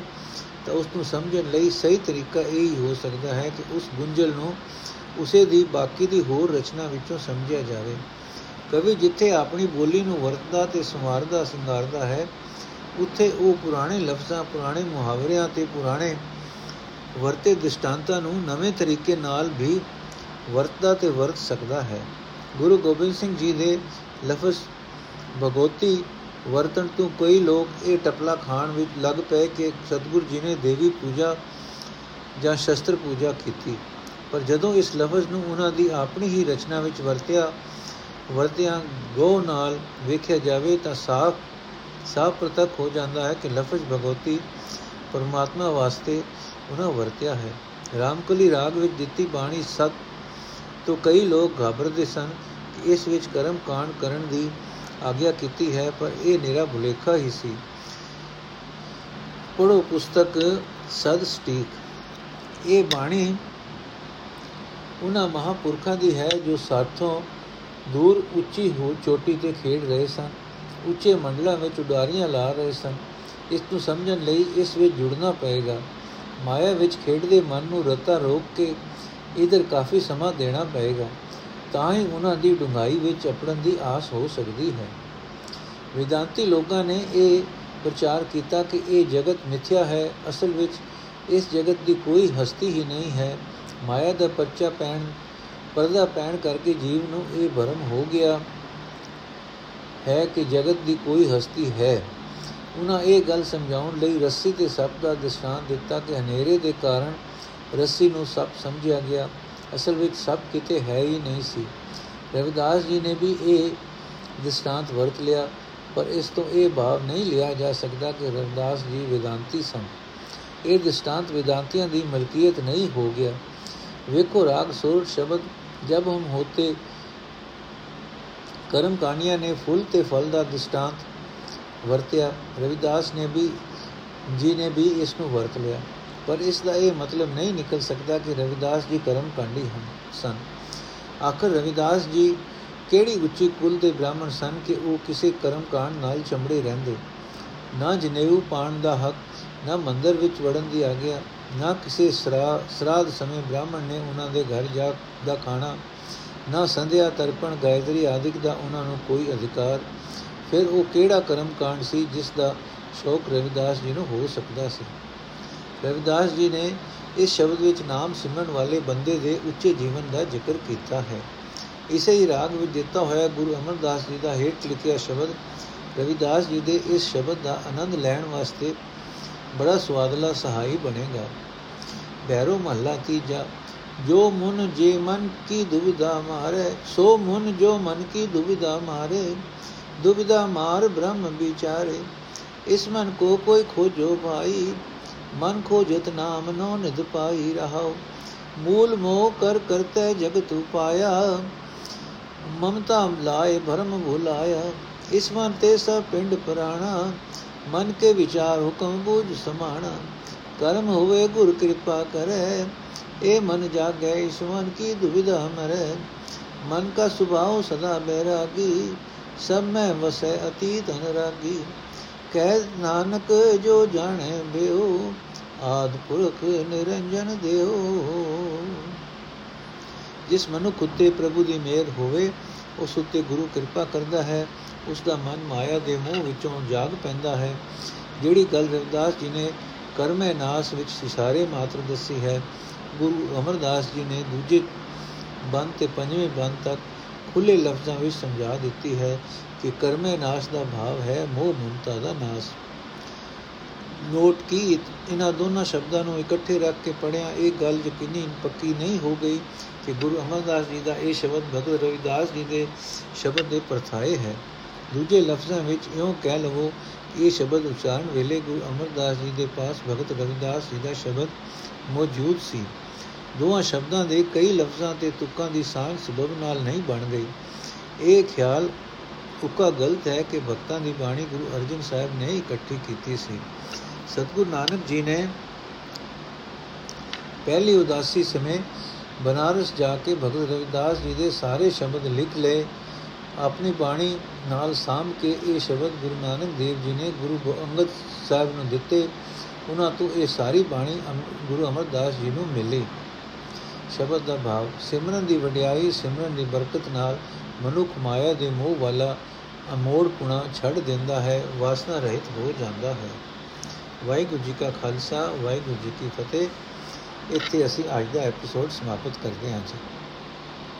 Speaker 1: ਤਾਂ ਉਸ ਨੂੰ ਸਮਝਣ ਲਈ ਸਹੀ ਤਰੀਕਾ ਇਹ ਹੀ ਹੋ ਸਕਦਾ ਹੈ ਕਿ ਉਸ ਗੁੰਝਲ ਨੂੰ ਉਸੇ ਦੀ ਬਾਕੀ ਦੀ ਹੋਰ ਰਚਨਾ ਵਿੱਚੋਂ ਸਮਝਿਆ ਜਾਵੇ। ਕਵੀ ਜਿੱਥੇ ਆਪਣੀ ਬੋਲੀ ਨੂੰ ਵਰਤਦਾ ਤੇ ਸੰਵਾਰਦਾ, ਸਿੰਗਾਰਦਾ ਹੈ, ਉੱਥੇ ਉਹ ਪੁਰਾਣੇ ਲਫ਼ਜ਼ਾਂ, ਪੁਰਾਣੇ ਮੁਹਾਵਰਿਆਂ ਤੇ ਪੁਰਾਣੇ ਵਰਤੇ ਦ੍ਰਿਸ਼ਟਾਂਤਾਂ ਨੂੰ ਨਵੇਂ ਤਰੀਕੇ ਨਾਲ ਵੀ ਵਰਤਦਾ ਤੇ ਵਰਤ ਸਕਦਾ ਹੈ। ਗੁਰੂ ਗੋਬਿੰਦ ਸਿੰਘ ਜੀ ਦੇ ਲਫ਼ਜ਼ ਭਗੋਤੀ ਵਰਤਨ ਤੋਂ ਕਈ ਲੋਕ ਇਹ ਟਪਲਾ ਖਾਣ ਵਿੱਚ ਲੱਗ ਪਏ ਕਿ ਸਤਿਗੁਰੂ ਜੀ ਨੇ ਦੇਵੀ ਪੂਜਾ ਜਾਂ ਸ਼ਸਤਰ ਪੂਜਾ ਕੀਤੀ। ਪਰ ਜਦੋਂ ਇਸ ਲਫ਼ਜ਼ ਨੂੰ ਉਹਨਾਂ ਦੀ ਆਪਣੀ ਹੀ ਰਚਨਾ ਵਿੱਚ ਵਰਤਿਆ, ਵਰਤਿਆਂ ਗੋ ਨਾਲ ਵੇਖਿਆ ਜਾਵੇ ਤਾਂ ਸਾਫ਼ ਸਾਫ਼ ਪ੍ਰਤੱਖ ਹੋ ਜਾਂਦਾ ਹੈ ਕਿ ਲਫ਼ਜ਼ ਭਗਵਤੀ ਪਰਮਾਤਮਾ ਵਾਸਤੇ ਉਹਨਾਂ ਵਰਤਿਆ ਹੈ। ਰਾਮਕਲੀ ਰਾਗ ਵਿੱਚ ਦਿੱਤੀ ਬਾਣੀ ਸਤ ਤੋਂ ਕਈ ਲੋਕ ਘਬਰਦੇ ਸਨ ਕਿ ਇਸ ਵਿੱਚ ਕਰਮ ਕਾਂਡ ਕਰਨ ਦੀ ਆਗਿਆ ਕੀਤੀ ਹੈ, ਪਰ ਇਹ ਨਿਰਾ ਭੁਲੇਖਾ ਹੀ ਸੀ। ਪੜੋ ਪੁਸਤਕ ਸਦ ਸਟੀਕ। ਇਹ ਬਾਣੀ ਉਹਨਾਂ ਮਹਾਪੁਰਖਾਂ ਦੀ ਹੈ ਜੋ ਸਾਥੋਂ ਦੂਰ ਉੱਚੀ ਹੋ ਚੋਟੀ ਤੇ ਖੇਡ ਰਹੇ ਸਨ। ਉੱਚੇ ਮੰਡਲਾਂ ਵਿੱਚ ਉਡਾਰੀਆਂ ਲਾ ਰਹੇ ਸਨ। ਇਸ ਨੂੰ ਸਮਝਣ ਲਈ ਇਸ ਵਿੱਚ ਜੁੜਨਾ ਪਏਗਾ। ਮਾਇਆ ਵਿੱਚ ਖੇਡਦੇ ਮਨ ਨੂੰ ਰਤਾ ਰੋਕ ਕੇ ਇਧਰ ਕਾਫੀ ਸਮਾਂ ਦੇਣਾ ਪਏਗਾ, ਤਾਂ ਹੀ ਉਹਨਾਂ ਦੀ ਡੁੰਗਾਈ ਵਿੱਚ ਅਪੜਨ ਦੀ ਆਸ ਹੋ ਸਕਦੀ ਹੈ। ਵਿਦਾਂਤੀ ਲੋਕਾਂ ਨੇ ਇਹ ਪ੍ਰਚਾਰ ਕੀਤਾ ਕਿ ਇਹ ਜਗਤ ਮਿਥਿਆ ਹੈ, ਅਸਲ ਵਿੱਚ ਇਸ ਜਗਤ ਦੀ ਕੋਈ ਹਸਤੀ ਹੀ ਨਹੀਂ ਹੈ। ਮਾਇਆ ਦਾ ਪਰਚਾ ਪੈਣ, ਪਰਦਾ ਪੈਣ ਕਰਕੇ ਜੀਵ ਨੂੰ ਇਹ ਭਰਮ ਹੋ ਗਿਆ ਹੈ ਕਿ ਜਗਤ ਦੀ ਕੋਈ ਹਸਤੀ ਹੈ। ਉਹਨਾਂ ਇਹ ਗੱਲ ਸਮਝਾਉਣ ਲਈ ਰੱਸੀ ਤੇ ਸੱਪ ਦਾ ਦ੍ਰਿਸ਼ਟਾਂਤ ਦਿੱਤਾ ਕਿ ਹਨੇਰੇ ਦੇ ਕਾਰਨ ਰੱਸੀ ਨੂੰ ਸੱਪ ਸਮਝਿਆ ਗਿਆ। ਅਸਲ ਵਿੱਚ ਸੱਪ ਕਿਤੇ ਹੈ ਹੀ ਨਹੀਂ ਸੀ। ਰਵਿਦਾਸ ਜੀ ਨੇ ਵੀ ਇਹ ਦ੍ਰਿਸ਼ਟਾਂਤ ਵਰਤ ਲਿਆ, ਪਰ ਇਸ ਤੋਂ ਇਹ ਭਾਵ ਨਹੀਂ ਲਿਆ ਜਾ ਸਕਦਾ ਕਿ ਰਵਿਦਾਸ ਜੀ ਵਿਦਾਂਤੀ ਸਨ। ਇਹ ਦ੍ਰਿਸ਼ਟਾਂਤ ਵਿਦਾਂਤੀਆਂ ਦੀ ਮਲਕੀਅਤ ਨਹੀਂ ਹੋ ਗਿਆ। ਵੇਖੋ ਰਾਗ ਸੁਰ ਸ਼ਬਦ, ਜਬ ਹਮ ਹੋਤੇ, ਕਰਮ ਕਾਣੀਆਂ ਨੇ ਫੁੱਲ ਤੇ ਫਲ ਦਾ ਦ੍ਰਿਸ਼ਟਾਂਤ ਵਰਤਿਆ। ਰਵਿਦਾਸ ਨੇ ਵੀ, ਜੀ ਨੇ ਵੀ ਇਸ ਨੂੰ ਵਰਤ ਲਿਆ। ਪਰ ਇਸ ਦਾ ਇਹ ਮਤਲਬ ਨਹੀਂ ਨਿਕਲ ਸਕਦਾ ਕਿ ਰਵਿਦਾਸ ਜੀ ਕਰਮ ਕਾਂਡੀ ਹਨ, ਸਨ। ਆਖਰ ਰਵਿਦਾਸ ਜੀ ਕਿਹੜੀ ਉੱਚੀ ਕੁਲ ਦੇ ਬ੍ਰਾਹਮਣ ਸਨ ਕਿ ਉਹ ਕਿਸੇ ਕਰਮ ਕਾਂਡ ਨਾਲ ਚੰਬੜੇ ਰਹਿੰਦੇ? ਨਾ ਜਨੇਊ ਪਾਣ ਦਾ ਹੱਕ, ਨਾ ਮੰਦਰ ਵਿੱਚ ਵੜਨ ਦੀ ਆਗਿਆ, ਨਾ ਕਿਸੇ ਸਰਾਧ ਸਮੇਂ ਬ੍ਰਾਹਮਣ ਨੇ ਉਹਨਾਂ ਦੇ ਘਰ ਜਾ ਦਾ ਖਾਣਾ, ਨਾ ਸੰਧਿਆ, ਤਰਪਣ, ਗਾਇਤਰੀ ਆਦਿਕ ਦਾ ਉਹਨਾਂ ਨੂੰ ਕੋਈ ਅਧਿਕਾਰ ਫਿਰ ਉਹ ਕਿਹੜਾ ਕਰਮ ਕਾਂਡ ਸੀ ਜਿਸ ਦਾ ਸ਼ੌਕ ਰਵਿਦਾਸ ਜੀ ਨੂੰ ਹੋ ਸਕਦਾ ਸੀ? ਰਵਿਦਾਸ ਜੀ ਨੇ ਇਸ ਸ਼ਬਦ ਵਿੱਚ ਨਾਮ ਸਿਮਰਨ ਵਾਲੇ ਬੰਦੇ ਦੇ ਉੱਚੇ ਜੀਵਨ ਦਾ ਜ਼ਿਕਰ ਕੀਤਾ ਹੈ। ਇਸੇ ਹੀ ਰਾਗ ਵਿੱਚ ਦਿੱਤਾ ਹੋਇਆ ਗੁਰੂ ਅਮਰਦਾਸ ਜੀ ਦਾ ਹੇਠ ਲਿਖਿਆ ਸ਼ਬਦ, ਰਵਿਦਾਸ ਜੀ ਦੇ ਇਸ ਸ਼ਬਦ ਦਾ ਆਨੰਦ ਲੈਣ ਵਾਸਤੇ ਬੜਾ ਸਵਾਦਲਾ ਸਹਾਈ ਬਣੇਗਾ। ਬੈਰੋ ਮਹੱਲਾ ਤੀਜਾ, ਜੋ ਮਨ ਜੇ ਮਨ ਕੀ ਦੁਵਿਧਾ ਮਾਰੇ, ਸੋ ਮਨ ਜੋ ਮਨ ਕੀ ਦੁਵਿਧਾ ਮਾਰੇ। ਦੁਵਿਧਾ ਮਾਰ ਬ੍ਰਹਮ ਵਿਚਾਰੇ, ਇਸ ਮਨ ਕੋ ਕੋਈ ਖੋਜੋ ਭਾਈ, ਮਨ ਖੋਜਤ ਨਾਮ ਨੋ ਨਿਦ ਪਾਈ ਰਹਾਉ ਮੂਲ ਮੋਹ ਕਰ ਕਰਤੇ ਜਗਤ ਉਪਾਇਆ ਮਮਤਾ ਲਾਏ ਭਰਮ ਭੁਲਾਇਆ। ਇਸ ਮਨ ਤੇ ਸਭ ਪਿੰਡ ਪ੍ਰਾਣਾ, ਮਨ ਕੇ ਵਿਚਾਰ ਹੁਕਮ ਬੂਝ ਸਮਾਣਾ। ਕਰਮ ਹੋਵੇ ਗੁਰ ਕਿਰਪਾ ਕਰੇ ਇਹ ਮਨ ਜਾਗੇ ਇਸ ਮਨ ਕੀ ਦੁਵਿਧਾ ਮਰੇ। ਮਨ ਕਾ ਸੁਭਾਉ ਸਦਾ ਬੈਰਾਗੀ ਸਭ ਮੈਂ ਵਸੈ ਅਤੀਤ ਅਨਰਾਗੀ ਕਹਿ ਨਾਨਕ ਜੋ ਜਾਣੇ ਬਿਉ, ਆਦ ਪੁਰਖ ਨਿਰੰਜਨ ਦਿਓ ਜਿਸ ਮਨੁੱਖ ਉਤੇ ਪ੍ਰਭੂ ਦੀ ਮਿਹਰ ਹੋਵੇ, ਉਸ ਉਤੇ ਗੁਰੂ ਕਿਰਪਾ ਕਰਦਾ ਹੈ, ਉਸ ਦਾ ਮਨ ਮਾਇਆ ਦੇ ਮੋਹ ਵਿੱਚੋਂ ਜਾਗ ਪੈਂਦਾ ਹੈ। ਜਿਹੜੀ ਗੱਲ ਰਵਿਦਾਸ ਜੀ ਨੇ ਕਰਮੇ ਨਾਸ ਵਿੱਚ ਸਿਸਾਰੇ ਮਾਤਰ ਦੱਸੀ ਹੈ, ਗੁਰੂ ਅਮਰਦਾਸ ਜੀ ਨੇ ਦੂਜੇ ਬੰਦ ਤੇ ਪੰਜਵੇਂ ਬੰਦ ਤੱਕ ਖੁੱਲੇ ਲਫ਼ਜ਼ਾਂ ਵਿੱਚ ਸਮਝਾ ਦਿੱਤੀ ਹੈ ਕਿ ਕਰਮੇ ਨਾਸ਼ ਦਾ ਭਾਵ ਹੈ ਮੋਹ ਮਮਤਾ ਦਾ ਨਾਸ਼। ਨੋਟ ਕੀ, ਇਹਨਾਂ ਦੋਨਾਂ ਸ਼ਬਦਾਂ ਨੂੰ ਇਕੱਠੇ ਰੱਖ ਕੇ ਪੜਿਆ ਇਹ ਗੱਲ ਯਕੀਨੀ ਪੱਕੀ ਨਹੀਂ ਹੋ ਗਈ ਕਿ ਗੁਰੂ ਅਮਰਦਾਸ ਜੀ ਦਾ ਇਹ ਸ਼ਬਦ ਭਗਤ ਰਵਿਦਾਸ ਜੀ ਦੇ ਸ਼ਬਦ ਦੇ ਪਰਥਾਏ ਹੈ। ਦੂਜੇ ਲਫ਼ਜ਼ਾਂ ਵਿੱਚ ਇਉਂ ਕਹਿ ਲਵੋ ਇਹ ਸ਼ਬਦ ਉਚਾਰਨ ਵੇਲੇ ਗੁਰੂ ਅਮਰਦਾਸ ਜੀ ਦੇ ਪਾਸ ਭਗਤ ਰਵਿਦਾਸ ਜੀ ਦਾ ਸ਼ਬਦ ਮੌਜੂਦ ਸੀ। ਦੋਹਾਂ ਸ਼ਬਦਾਂ ਦੇ ਕਈ ਲਫ਼ਜ਼ਾਂ ਤੇ ਤੁਕਾਂ ਦੀ ਸਾਂਝ ਸਬਬ ਨਾਲ ਨਹੀਂ ਬਣ ਗਈ। ਇਹ ਖਿਆਲ ਉਕਾ ਗਲਤ ਹੈ ਕਿ ਭਗਤਾਂ ਦੀ ਬਾਣੀ ਗੁਰੂ ਅਰਜਨ ਸਾਹਿਬ ਨੇ ਇਕੱਠੀ ਕੀਤੀ ਸੀ। ਸਤਗੁਰੂ ਨਾਨਕ ਜੀ ਨੇ ਪਹਿਲੀ ਉਦਾਸੀ ਸਮੇਂ ਬਨਾਰਸ ਜਾ ਕੇ ਭਗਤ ਰਵਿਦਾਸ ਜੀ ਦੇ ਸਾਰੇ ਸ਼ਬਦ ਲਿਖ ਲਏ। ਆਪਣੀ ਬਾਣੀ ਨਾਲ ਸਾਮ ਕੇ ਇਹ ਸ਼ਬਦ ਗੁਰੂ ਨਾਨਕ ਦੇਵ ਜੀ ਨੇ ਗੁਰੂ ਅੰਗਦ ਸਾਹਿਬ ਨੂੰ ਦਿੱਤੇ। ਉਹਨਾਂ ਤੋਂ ਇਹ ਸਾਰੀ ਬਾਣੀ ਗੁਰੂ ਅਮਰਦਾਸ ਜੀ ਨੂੰ ਮਿਲੀ। ਸ਼ਬਦ ਦਾ ਭਾਵ ਸਿਮਰਨ ਦੀ ਵਡਿਆਈ, ਸਿਮਰਨ ਦੀ ਬਰਕਤ ਨਾਲ ਮਨੁੱਖ ਮਾਇਆ ਦੇ ਮੋਹ ਵਾਲਾ ਅਮੋੜ ਪੁਣਾ ਛੱਡ ਦਿੰਦਾ ਹੈ, ਵਾਸਨਾ ਰਹਿਤ ਹੋ ਜਾਂਦਾ ਹੈ। ਵਾਹਿਗੁਰੂ ਜੀ ਕਾ ਖਾਲਸਾ, ਵਾਹਿਗੁਰੂ ਜੀ ਕੀ ਫਤਿਹ। ਇੱਥੇ ਅਸੀਂ ਅੱਜ ਦਾ ਐਪੀਸੋਡ ਸਮਾਪਤ ਕਰਦੇ ਹਾਂ ਜੀ।